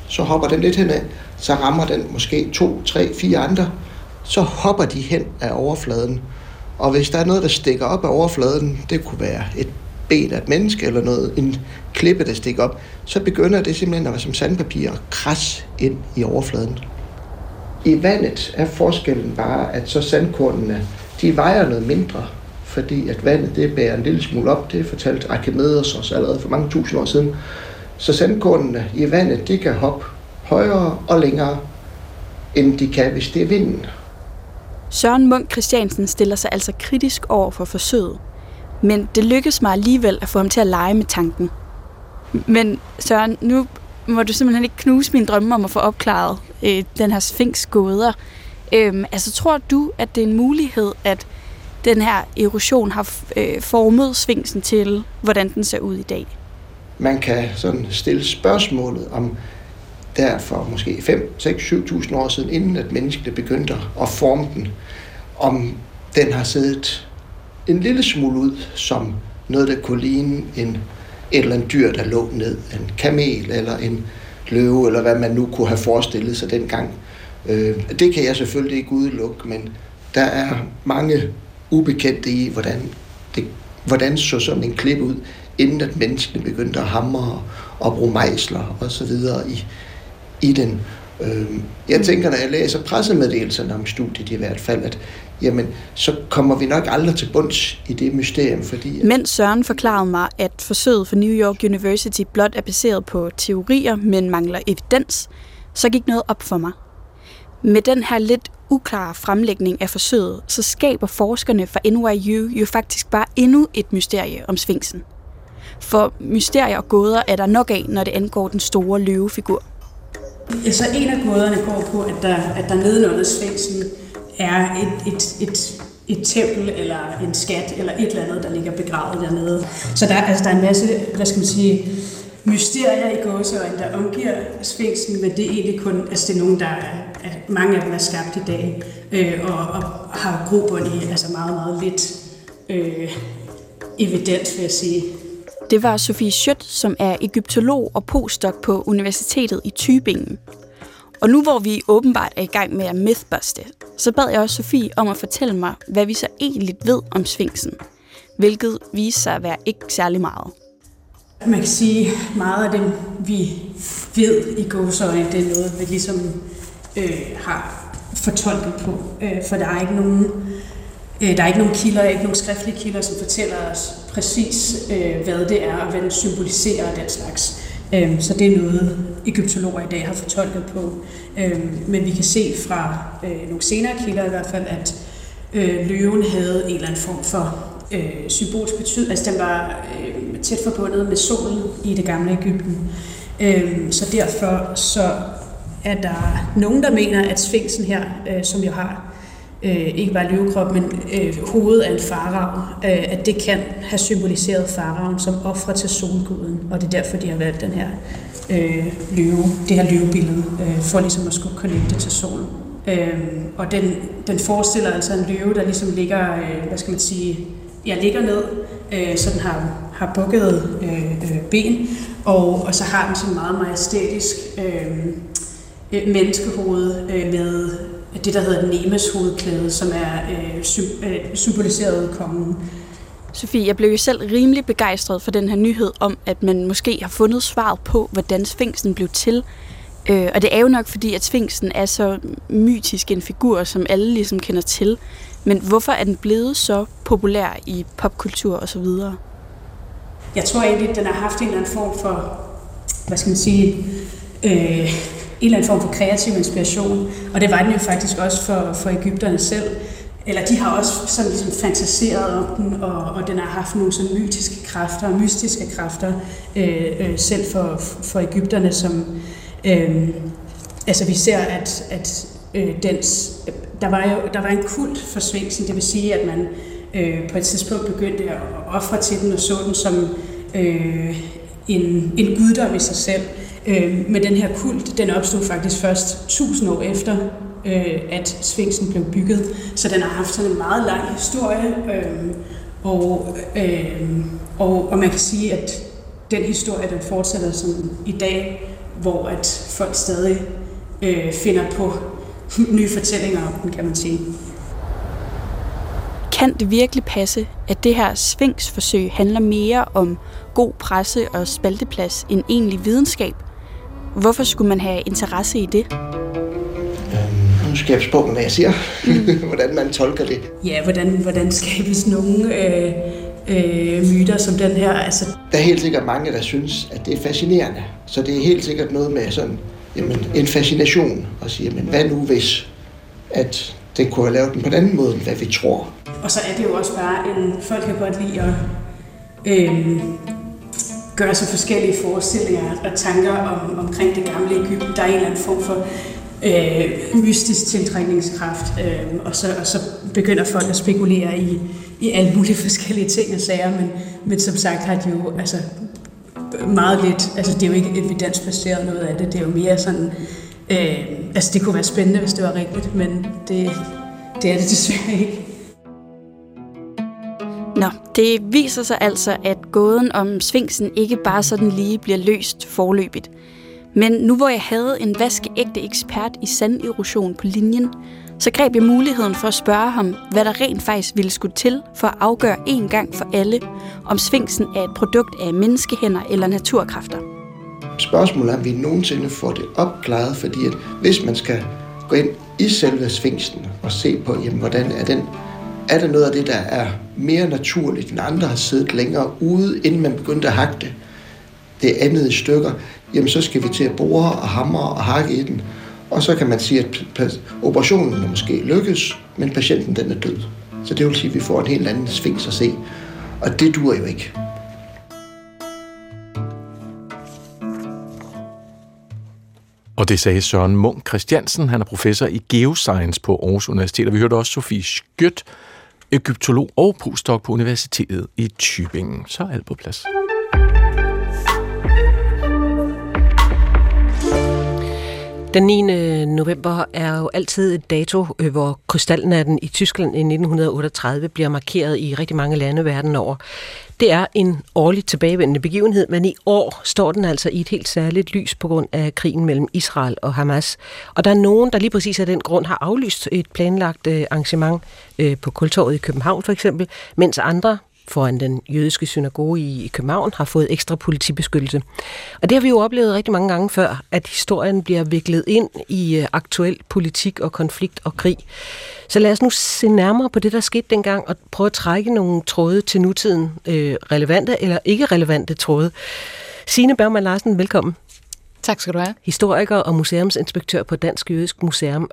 så hopper den lidt henad, så rammer den måske to, tre, fire andre, så hopper de hen af overfladen. Og hvis der er noget, der stikker op af overfladen, det kunne være et ben af et menneske eller noget, en klippe, der stikker op, så begynder det simpelthen at være som sandpapir og kras ind i overfladen. I vandet er forskellen bare, at så sandkornene, de vejer noget mindre, fordi at vandet det bærer en lille smule op. Det fortalte Archimedes os allerede for mange tusind år siden. Så sandkornene i vandet, de kan hoppe højere og længere, end de kan, hvis det er vinden. Søren Munk Christiansen stiller sig altså kritisk over for forsøget. Men det lykkedes mig alligevel at få ham til at lege med tanken. Men Søren, nu må du simpelthen ikke knuse min drømme om at få opklaret øh, den her sphinx gåder. Øhm, altså, tror du, at det er en mulighed, at den her erosion har øh, formet sfinksen til, hvordan den ser ud i dag? Man kan sådan stille spørgsmålet om der for måske 5, 6, 7.000 år siden, inden at menneskene begyndte at forme den, om den har siddet en lille smule ud som noget, der kunne ligne en, et eller andet dyr, der lå ned. En kamel eller en løve, eller hvad man nu kunne have forestillet sig dengang. Øh, det kan jeg selvfølgelig ikke udelukke, men der er mange ubekendte i, hvordan, det, hvordan så sådan en klip ud, inden at menneskene begyndte at hamre og bruge mejsler og så videre i, i den. Øh, jeg tænker, når jeg læser pressemeddelelserne om studiet i hvert fald, at jamen, så kommer vi nok aldrig til bunds i det mysterium, fordi... At... Mens Søren forklarede mig, at forsøget for New York University blot er baseret på teorier, men mangler evidens, så gik noget op for mig. Med den her lidt uklare fremlægning af forsøget, så skaber forskerne fra NYU jo faktisk bare endnu et mysterie om Sphinxen. For mysterier og gåder er der nok af, når det angår den store løvefigur. Altså en af gåderne går på, at der, at der nedenunder sfinksen er et, et, et, et tempel eller en skat eller et eller andet, der ligger begravet dernede. Så der, altså, der er en masse, hvad skal man sige, mysterier i gåseøjne, der omgiver sfinksen, men det er egentlig kun, altså det er nogen, der er, at mange af dem er skabt i dag, øh, og, og har grobund i altså meget, meget lidt øh, evidens, vil jeg sige. Det var Sofie Schødt, som er egyptolog og postdoc på Universitetet i Tübingen. Og nu hvor vi åbenbart er i gang med at mythbuste, så bad jeg også Sofie om at fortælle mig, hvad vi så egentlig ved om Sphinxen, hvilket viser sig at være ikke særlig meget. Man kan sige, meget af det, vi ved i gåsøjne, det er noget, vi ligesom øh, har fortolket på. Øh, for der er ikke nogen, Øh, der er ikke nogen kilder, ikke nogen skriftlige kilder, som fortæller os præcis, øh, hvad det er og hvad den symboliserer og den slags. Øhm, så det er noget, egyptologer i dag har fortolket på. Øhm, men vi kan se fra øh, nogle senere kilder i hvert fald, at løven havde en eller anden form for symbolsk betydning. Altså den var tæt forbundet med solen i det gamle Ægypten. Øhm, så derfor så er der nogen, der mener, at sfinksen her, som jo har øh, ikke bare løvekrop, men øh, hovedet af en farao, øh, at det kan have symboliseret faraoen som offer til solguden, og det er derfor, de har valgt den her øh, løve, det her løvebillede, øh, for ligesom at skulle connecte til solen. Øh, og den, den forestiller altså en løve, der ligesom ligger, øh, hvad skal man sige, ja, ligger ned, øh, så den har, har bukket øh, øh, ben, og, og så har den sådan meget majestætisk øh, øh menneskehoved øh, med det, der hedder Nemes hovedklæde, som er øh, sy- øh, symboliseret kongen. Sofie, jeg blev jo selv rimelig begejstret for den her nyhed om, at man måske har fundet svaret på, hvordan Sphinxen blev til. Øh, og det er jo nok fordi, at Sphinxen er så mytisk en figur, som alle ligesom kender til. Men hvorfor er den blevet så populær i popkultur osv.? Jeg tror egentlig, at den har haft en eller anden form for, hvad skal man sige, øh, eller anden form for kreativ inspiration. Og det var den jo faktisk også for, for Ægypterne selv. Eller de har også sådan ligesom fantaseret om den, og, og den har haft nogle sådan mytiske kræfter, mystiske kræfter, øh, øh, selv for, for Ægypterne, som... Øh, altså vi ser, at, at øh, dens, der, var jo, der var en kult for svingsen, det vil sige, at man øh, på et tidspunkt begyndte at ofre til den og så den som øh, en, en guddom i sig selv. Øh, men den her kult, den opstod faktisk først 1000 år efter, øh, at Sphinxen blev bygget. Så den har haft sådan en meget lang historie, øh, og, øh, og, og man kan sige, at den historie, den fortsætter som i dag, hvor at folk stadig øh, finder på nye fortællinger om den, kan man sige. Kan det virkelig passe, at det her svingsforsøg handler mere om god presse og spalteplads end egentlig videnskab? Hvorfor skulle man have interesse i det? Øhm, nu skal jeg spå hvad jeg siger. Mm. hvordan man tolker det. Ja, hvordan, hvordan skabes nogle øh, øh, myter som den her? Altså... Der er helt sikkert mange, der synes, at det er fascinerende. Så det er helt sikkert noget med sådan, jamen, en fascination og sige, men hvad nu hvis, at det kunne have lavet den på den anden måde, end hvad vi tror. Og så er det jo også bare en, folk kan godt lide at øh, gør sig forskellige forestillinger og tanker om, omkring det gamle Ægypten. Der er en eller anden form for øh, mystisk tiltrækningskraft, øh, og, så, og så begynder folk at spekulere i, i alle mulige forskellige ting og sager, men, men som sagt har de jo altså, meget lidt, altså det er jo ikke evidensbaseret noget af det, det er jo mere sådan, øh, altså det kunne være spændende, hvis det var rigtigt, men det, det er det desværre ikke. Nå, det viser sig altså, at gåden om Sfinksen ikke bare sådan lige bliver løst forløbigt. Men nu hvor jeg havde en vaskeægte ekspert i sanderosion på linjen, så greb jeg muligheden for at spørge ham, hvad der rent faktisk ville skulle til for at afgøre en gang for alle, om Sfinksen er et produkt af menneskehænder eller naturkræfter. Spørgsmålet er, om vi nogensinde får det opklaret, fordi at hvis man skal gå ind i selve Sfinksen og se på, jamen, hvordan er den er der noget af det, der er mere naturligt, end andre har siddet længere ude, inden man begyndte at hakke det, det andet i stykker, jamen så skal vi til at bore og hamre og hakke i den. Og så kan man sige, at operationen er måske lykkes, men patienten den er død. Så det vil sige, at vi får en helt anden svings at se. Og det dur jo ikke. Og det sagde Søren Munk Christiansen. Han er professor i geoscience på Aarhus Universitet. Og vi hørte også Sofie Skjødt, egyptolog og postdoc på Universitetet i Tübingen. Så er alt på plads. Den 9. november er jo altid et dato, øh, hvor krystalnatten i Tyskland i 1938 bliver markeret i rigtig mange lande verden over. Det er en årligt tilbagevendende begivenhed, men i år står den altså i et helt særligt lys på grund af krigen mellem Israel og Hamas. Og der er nogen, der lige præcis af den grund har aflyst et planlagt øh, arrangement øh, på Kultorvet i København for eksempel, mens andre foran den jødiske synagoge i København har fået ekstra politibeskyttelse. Og det har vi jo oplevet rigtig mange gange før, at historien bliver viklet ind i øh, aktuel politik og konflikt og krig. Så lad os nu se nærmere på det, der skete dengang, og prøve at trække nogle tråde til nutiden, øh, relevante eller ikke relevante tråde. Signe Bergman Larsen, velkommen. Tak skal du have. Historiker og museumsinspektør på Dansk Jødisk Museum.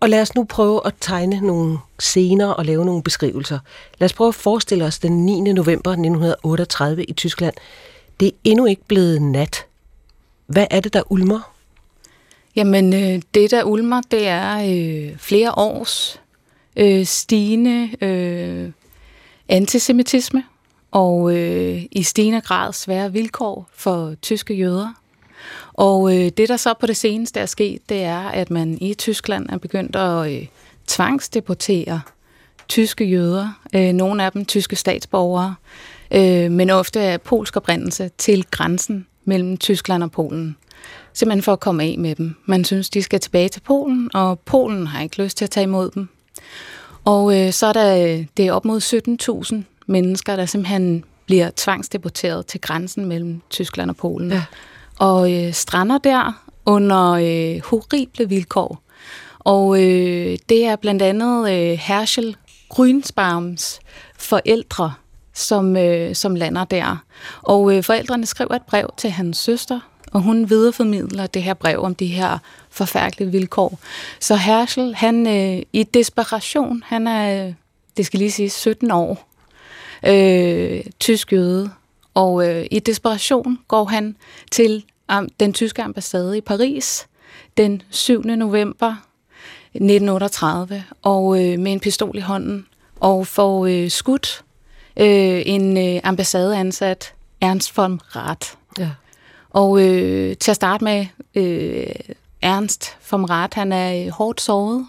Og lad os nu prøve at tegne nogle scener og lave nogle beskrivelser. Lad os prøve at forestille os den 9. november 1938 i Tyskland. Det er endnu ikke blevet nat. Hvad er det, der ulmer? Jamen, øh, det der ulmer, det er øh, flere års øh, stigende øh, antisemitisme og øh, i stigende grad svære vilkår for tyske jøder. Og øh, det, der så på det seneste er sket, det er, at man i Tyskland er begyndt at øh, tvangsdeportere tyske jøder, øh, nogle af dem tyske statsborgere, øh, men ofte af polsk oprindelse, til grænsen mellem Tyskland og Polen. Simpelthen for at komme af med dem. Man synes, de skal tilbage til Polen, og Polen har ikke lyst til at tage imod dem. Og øh, så er der det er op mod 17.000 mennesker, der simpelthen bliver tvangsdeporteret til grænsen mellem Tyskland og Polen. Ja og øh, strander der under øh, horrible vilkår. Og øh, det er blandt andet øh, Herschel Grünsbaums forældre, som, øh, som lander der. Og øh, forældrene skriver et brev til hans søster, og hun videreformidler det her brev om de her forfærdelige vilkår. Så Herschel, han øh, i desperation, han er, øh, det skal lige sige, 17 år, øh, tysk jøde, og øh, i desperation går han til um, den tyske ambassade i Paris den 7. november 1938, og øh, med en pistol i hånden, og får øh, skudt øh, en øh, ambassadeansat, Ernst von Rath. Ja. Og øh, til at starte med, øh, Ernst von Rath, han er øh, hårdt såret,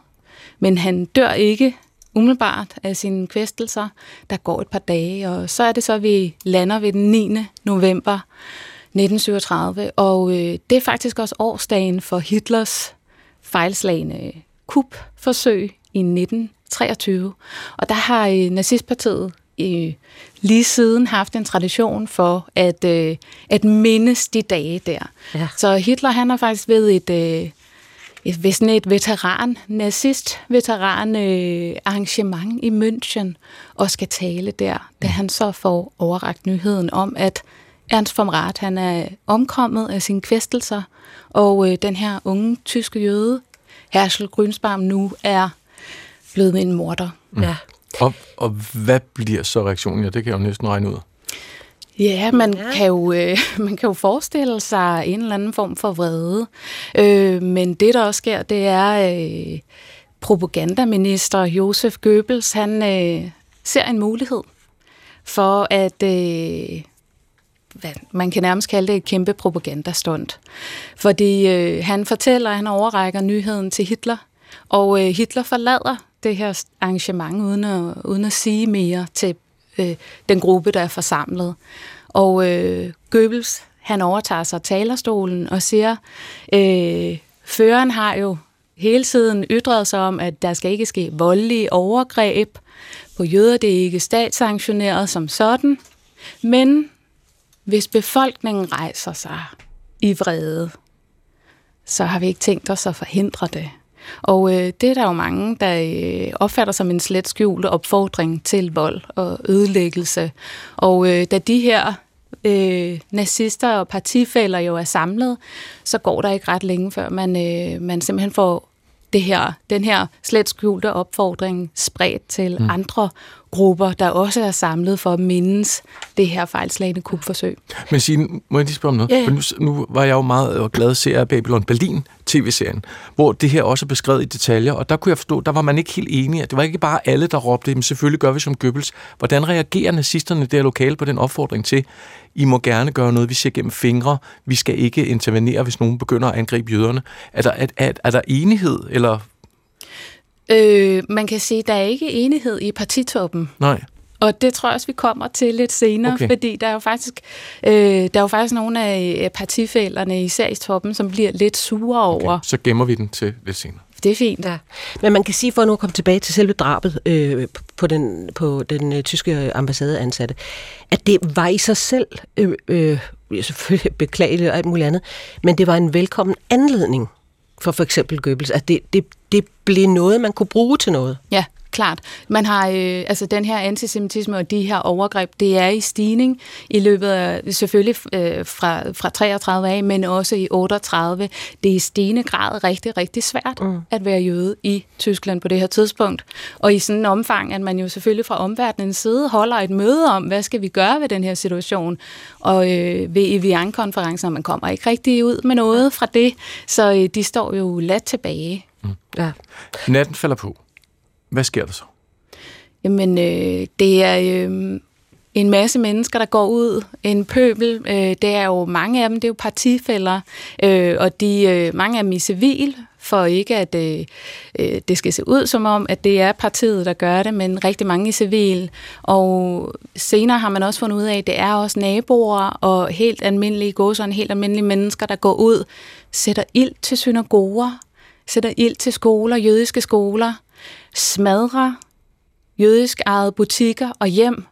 men han dør ikke umiddelbart af sine kvæstelser. Der går et par dage, og så er det så, at vi lander ved den 9. november 1937, og øh, det er faktisk også årsdagen for Hitlers fejlslagende kupforsøg i 1923. Og der har øh, nazistpartiet øh, lige siden haft en tradition for at, øh, at mindes de dage der. Ja. Så Hitler han har faktisk ved et, øh, et, ved sådan et veteran, nazist-veteran øh, arrangement i München og skal tale der, da han så får overragt nyheden om, at Ernst vom Rath, han er omkommet af sine kvæstelser, og øh, den her unge tyske jøde, Herschel Grønsbaum, nu er blevet en morder. Mm. Ja. Og, og hvad bliver så reaktionen? Ja, det kan jeg jo næsten regne ud. Ja, man, ja. Kan jo, øh, man kan jo forestille sig en eller anden form for vrede. Øh, men det, der også sker, det er øh, propagandaminister Josef Goebbels, han øh, ser en mulighed for at... Øh, hvad, man kan nærmest kalde det et kæmpe propagandastund. Fordi øh, han fortæller, at han overrækker nyheden til Hitler, og øh, Hitler forlader det her arrangement uden at, uden at sige mere til øh, den gruppe, der er forsamlet. Og øh, Goebbels, han overtager sig talerstolen og siger, øh, føreren har jo hele tiden ytret sig om, at der skal ikke ske voldelige overgreb på jøder. Det er ikke statssanktioneret som sådan. Men hvis befolkningen rejser sig i vrede, så har vi ikke tænkt os at forhindre det. Og øh, det er der jo mange, der øh, opfatter som en slet skjult opfordring til vold og ødelæggelse. Og øh, da de her øh, nazister og partifælder jo er samlet, så går der ikke ret længe, før man, øh, man simpelthen får det her, den her slet skjulte opfordring spredt til mm. andre grupper, der også er samlet for at mindes det her fejlslagende kupforsøg. Men Signe, må jeg lige spørge om noget? Ja, ja. For nu, nu var jeg jo meget glad at se af Babylon Berlin tv-serien, hvor det her også er beskrevet i detaljer, og der kunne jeg forstå, der var man ikke helt enige. Det var ikke bare alle, der råbte, men selvfølgelig gør vi som Goebbels. Hvordan reagerer nazisterne der lokale på den opfordring til, I må gerne gøre noget, vi ser gennem fingre, vi skal ikke intervenere, hvis nogen begynder at angribe jøderne. Er der, er, er, er der enighed, eller Øh, man kan sige, at der er ikke enighed i partitoppen. Nej. Og det tror jeg også, vi kommer til lidt senere, okay. fordi der er jo faktisk, øh, der er jo faktisk nogle af partifælderne, især i toppen, som bliver lidt sure over. Okay. Så gemmer vi den til lidt senere. Det er fint. Ja. Men man kan sige, for nu at komme tilbage til selve drabet øh, på den, på den øh, tyske ambassadeansatte, at det var i sig selv øh, øh, selvfølgelig beklageligt og alt muligt andet, men det var en velkommen anledning for for eksempel Goebbels, at det, det, det blev noget, man kunne bruge til noget. Ja, klart. Man har øh, altså den her antisemitisme og de her overgreb, det er i stigning i løbet af selvfølgelig øh, fra, fra 33 af, men også i 38. Det er i stigende grad rigtig, rigtig svært mm. at være jøde i Tyskland på det her tidspunkt. Og i sådan en omfang, at man jo selvfølgelig fra omverdenens side holder et møde om, hvad skal vi gøre ved den her situation. Og øh, ved Evian-konferencen, man kommer ikke rigtig ud med noget fra det, så øh, de står jo let tilbage. Mm. Ja. Natten falder på. Hvad sker der så? Jamen, øh, det er øh, en masse mennesker, der går ud. En pøbel, øh, det er jo mange af dem, det er jo partifælder, øh, og de, øh, mange af dem i civil, for ikke at øh, øh, det skal se ud som om, at det er partiet, der gør det, men rigtig mange i civil. Og senere har man også fundet ud af, at det er også naboer og helt almindelige gåserne, helt almindelige mennesker, der går ud, sætter ild til synagoger, sætter ild til skoler, jødiske skoler, smadrer jødisk ejede butikker og hjem,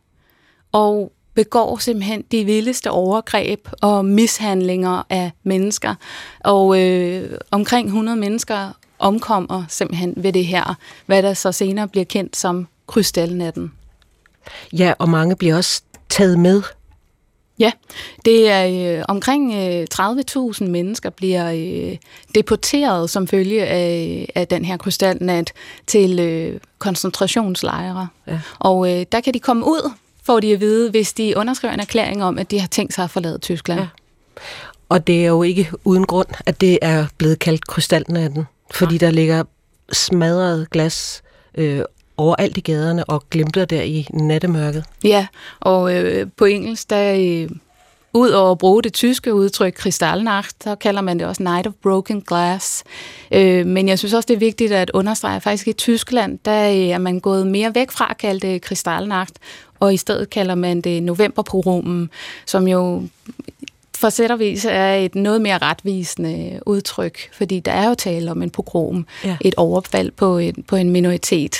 og begår simpelthen de vildeste overgreb og mishandlinger af mennesker. Og øh, omkring 100 mennesker omkommer simpelthen ved det her, hvad der så senere bliver kendt som krystalnatten. Ja, og mange bliver også taget med Ja, det er øh, omkring øh, 30.000 mennesker bliver øh, deporteret som følge af, af den her krystalnat til øh, koncentrationslejre. Ja. Og øh, der kan de komme ud, får de at vide, hvis de underskriver en erklæring om, at de har tænkt sig at forlade Tyskland. Ja. Og det er jo ikke uden grund, at det er blevet kaldt krystalnatten, fordi ja. der ligger smadret glas øh, overalt i gaderne og glimter der i nattemørket. Ja, og øh, på engelsk, der øh, ud over at bruge det tyske udtryk Kristallnacht, så kalder man det også Night of Broken Glass. Øh, men jeg synes også, det er vigtigt at understrege, at faktisk i Tyskland, der øh, er man gået mere væk fra at kalde det Kristallnacht, og i stedet kalder man det Novemberprogramen, som jo for sættervis er et noget mere retvisende udtryk, fordi der er jo tale om en pogrom, ja. et overfald på, en, på en minoritet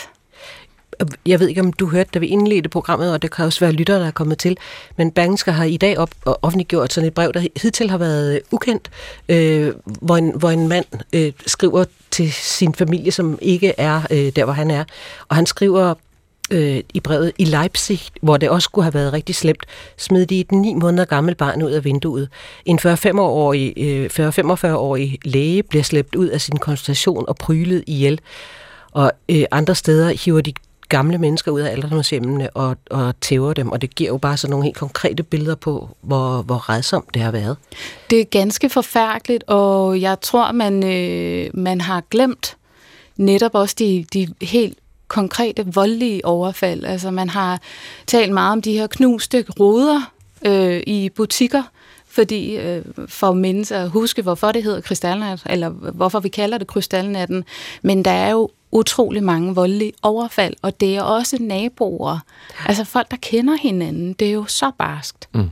jeg ved ikke, om du hørte, da vi indledte programmet, og det kan også være lyttere, der er kommet til, men Bergensker har i dag op, offentliggjort sådan et brev, der hidtil har været øh, ukendt, øh, hvor, en, hvor en mand øh, skriver til sin familie, som ikke er øh, der, hvor han er, og han skriver øh, i brevet i Leipzig, hvor det også skulle have været rigtig slemt, smed de et ni måneder gammelt barn ud af vinduet. En 40-45-årig øh, 40 læge bliver slæbt ud af sin konsultation og prylet ihjel. Og øh, andre steder hiver de gamle mennesker ud af alderdomshjemmene og, og tæver dem, og det giver jo bare sådan nogle helt konkrete billeder på, hvor, hvor redsomt det har været. Det er ganske forfærdeligt, og jeg tror, man, øh, man har glemt netop også de, de helt konkrete voldelige overfald. Altså man har talt meget om de her knuste ruder øh, i butikker, fordi øh, for mennesker at huske, hvorfor det hedder krystalnat, eller hvorfor vi kalder det krystalnatten. Men der er jo utrolig mange voldelige overfald, og det er også naboer. Altså folk, der kender hinanden. Det er jo så barskt. Mm.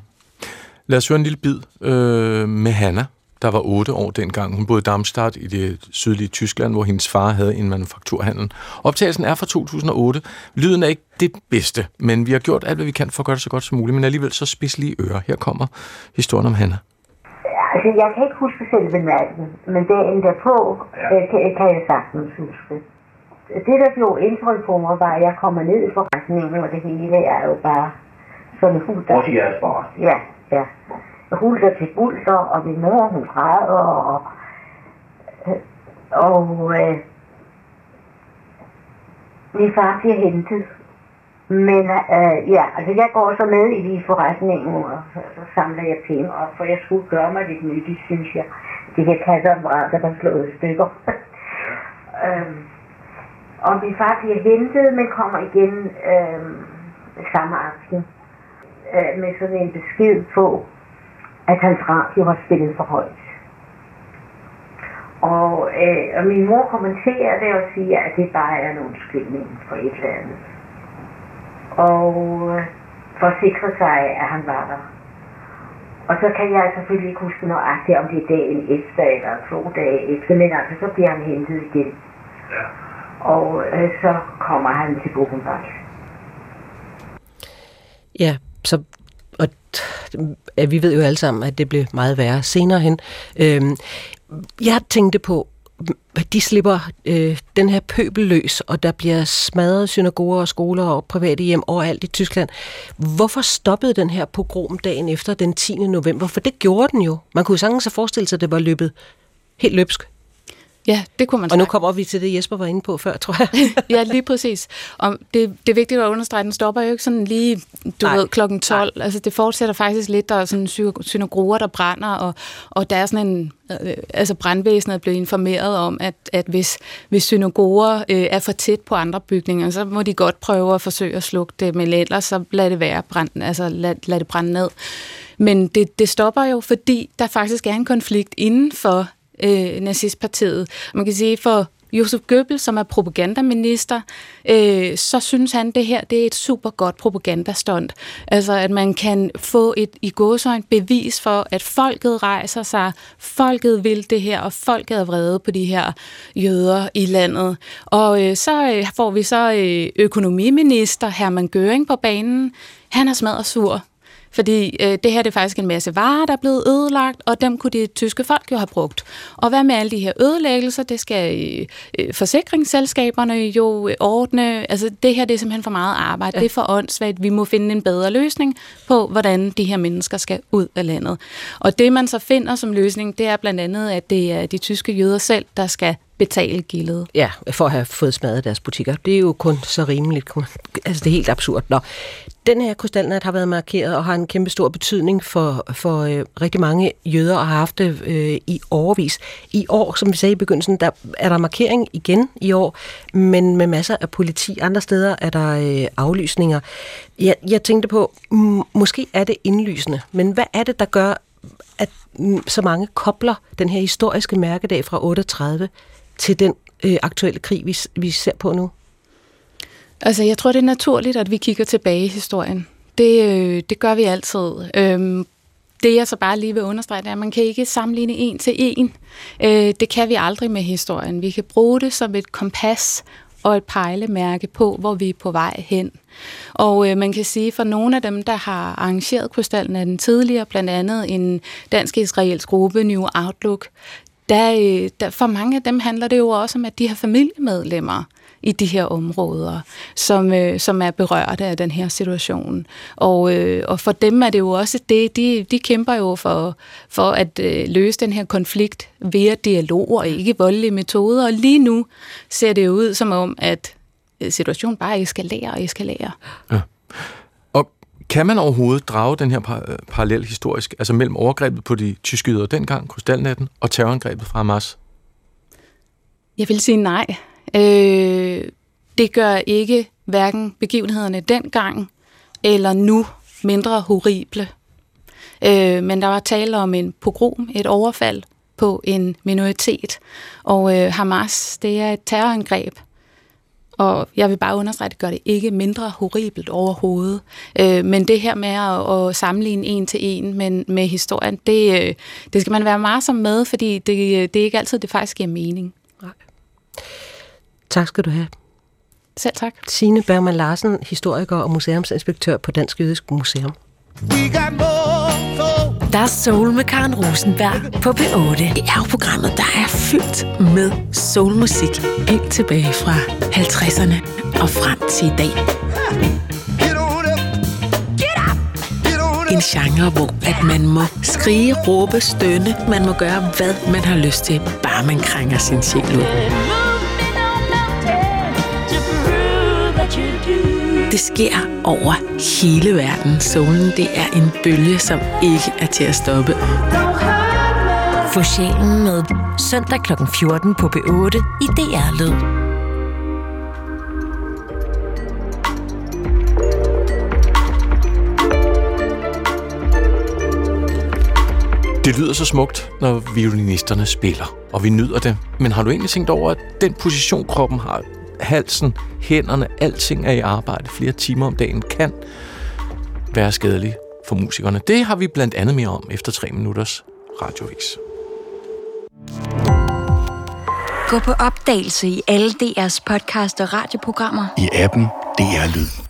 Lad os høre en lille bid øh, med Hanna, der var otte år dengang. Hun boede i Darmstadt i det sydlige Tyskland, hvor hendes far havde en manufakturhandel. Optagelsen er fra 2008. Lyden er ikke det bedste, men vi har gjort alt, hvad vi kan for at gøre det så godt som muligt, men alligevel så spidslige ører. Her kommer historien om Hanna. Altså, jeg kan ikke huske selve natten, men dagen derpå ja. kan, kan jeg sagtens huske det, der gjorde indtryk på mig, var, at jeg kommer ned i forretningen, og det hele er jo bare sådan hulter. Hvor siger jeg bare? Ja, ja. Hulter til bulter, og min mor, hun græder, og, og øh, min far bliver hentet. Men øh, ja, altså jeg går så med i forretningen, og så, så samler jeg penge op, for jeg skulle gøre mig lidt nyttigt, synes jeg. De kan kasser og der kan slå i stykker. øhm, og min far bliver hentet, men kommer igen øh, samme aften øh, med sådan en besked på, at hans radio var spillet for højt. Og, øh, og min mor kommenterer det og siger, at det bare er en undskyldning for et eller andet. Og øh, for at sikre sig, at han var der. Og så kan jeg selvfølgelig ikke huske nøjagtigt, om det er dagen efter eller to dage efter, men altså så bliver han hentet igen. Ja og øh, så kommer han til Buchenwald. Ja, så og ja, vi ved jo alle sammen, at det blev meget værre senere hen. Øhm, jeg tænkte på, de slipper øh, den her pøbel løs, og der bliver smadret synagoger og skoler og private hjem overalt i Tyskland. Hvorfor stoppede den her pogrom dagen efter den 10. november? For det gjorde den jo. Man kunne jo sagtens have forestillet sig, at det var løbet helt løbsk. Ja, det kunne man Og nu kommer vi til det, Jesper var inde på før, tror jeg. ja, lige præcis. Og det, det er vigtigt at understrege, den stopper jo ikke sådan lige, du Nej. ved, klokken 12. Nej. Altså, det fortsætter faktisk lidt, der er sådan synagoger, der brænder, og, og der er sådan en, øh, altså brandvæsenet blevet informeret om, at, at hvis, hvis synagoger øh, er for tæt på andre bygninger, så må de godt prøve at forsøge at slukke det, men ellers så lad det være, brand, altså lad, lad det brænde ned. Men det, det stopper jo, fordi der faktisk er en konflikt inden for øh, nazistpartiet. Man kan sige, for Josef Goebbels, som er propagandaminister, øh, så synes han, det her det er et super godt propagandastund. Altså, at man kan få et i gåsøjn bevis for, at folket rejser sig, folket vil det her, og folket er vrede på de her jøder i landet. Og øh, så øh, får vi så øh, økonomiminister Hermann Göring på banen. Han er smadret sur fordi øh, det her det er faktisk en masse varer, der er blevet ødelagt, og dem kunne de tyske folk jo have brugt. Og hvad med alle de her ødelæggelser? Det skal øh, øh forsikringsselskaberne jo øh, ordne. Altså det her det er simpelthen for meget arbejde. Ja. Det er for åndssvagt. Vi må finde en bedre løsning på, hvordan de her mennesker skal ud af landet. Og det man så finder som løsning, det er blandt andet, at det er de tyske jøder selv, der skal betale gildet. Ja, for at have fået smadret deres butikker. Det er jo kun så rimeligt. Altså, det er helt absurd. Nå, den her krystalnat har været markeret og har en kæmpe stor betydning for, for øh, rigtig mange jøder og har haft det øh, i overvis. I år, som vi sagde i begyndelsen, der er der markering igen i år, men med masser af politi. Andre steder er der øh, aflysninger. Jeg, jeg tænkte på, måske er det indlysende, men hvad er det, der gør, at så mange kobler den her historiske mærkedag fra 38 til den øh, aktuelle krig, vi, vi ser på nu? Altså, jeg tror, det er naturligt, at vi kigger tilbage i historien. Det, øh, det gør vi altid. Øhm, det jeg så bare lige vil understrege, det er, at man kan ikke sammenligne en til en. Øh, det kan vi aldrig med historien. Vi kan bruge det som et kompas og et pejlemærke på, hvor vi er på vej hen. Og øh, man kan sige, for nogle af dem, der har arrangeret krystallen af den tidligere, blandt andet en dansk-israelsk gruppe, New Outlook, der, øh, der, for mange af dem handler det jo også om, at de har familiemedlemmer i de her områder, som, øh, som er berørte af den her situation. Og, øh, og for dem er det jo også det, de, de kæmper jo for, for at øh, løse den her konflikt via dialog og ikke voldelige metoder. Og lige nu ser det jo ud som om, at øh, situationen bare eskalerer og eskalerer. Ja. Kan man overhovedet drage den her par- øh, parallel historisk, altså mellem overgrebet på de tyske yder dengang, krystalnatten, og terrorangrebet fra Hamas? Jeg vil sige nej. Øh, det gør ikke hverken begivenhederne dengang eller nu mindre horrible. Øh, men der var tale om en pogrom, et overfald på en minoritet. Og øh, Hamas, det er et terrorangreb, og jeg vil bare understrege, at det gør det ikke mindre horribelt overhovedet. Øh, men det her med at, at sammenligne en til en med, med historien, det, øh, det skal man være meget som med, fordi det, det er ikke altid, det faktisk giver mening. Nej. Tak skal du have. Selv tak. Signe Bergman Larsen, historiker og museumsinspektør på Dansk Jødisk Museum. We got more der er Soul med Karen Rosenberg på B8. Det er jo programmet, der er fyldt med soulmusik helt tilbage fra 50'erne og frem til i dag. En genre, hvor at man må skrige, råbe, stønne. Man må gøre, hvad man har lyst til, bare man krænger sin sjæl ud. Det sker over hele verden. Solen, det er en bølge, som ikke er til at stoppe. Få sjælen med søndag kl. 14 på B8 i DR Lyd. Det lyder så smukt, når violinisterne spiller, og vi nyder det. Men har du egentlig tænkt over, at den position, kroppen har, halsen, hænderne, alting er i arbejde flere timer om dagen, kan være skadelig for musikerne. Det har vi blandt andet mere om efter tre minutters radiovis. Gå på opdagelse i alle DR's podcast og radioprogrammer. I appen DR Lyd.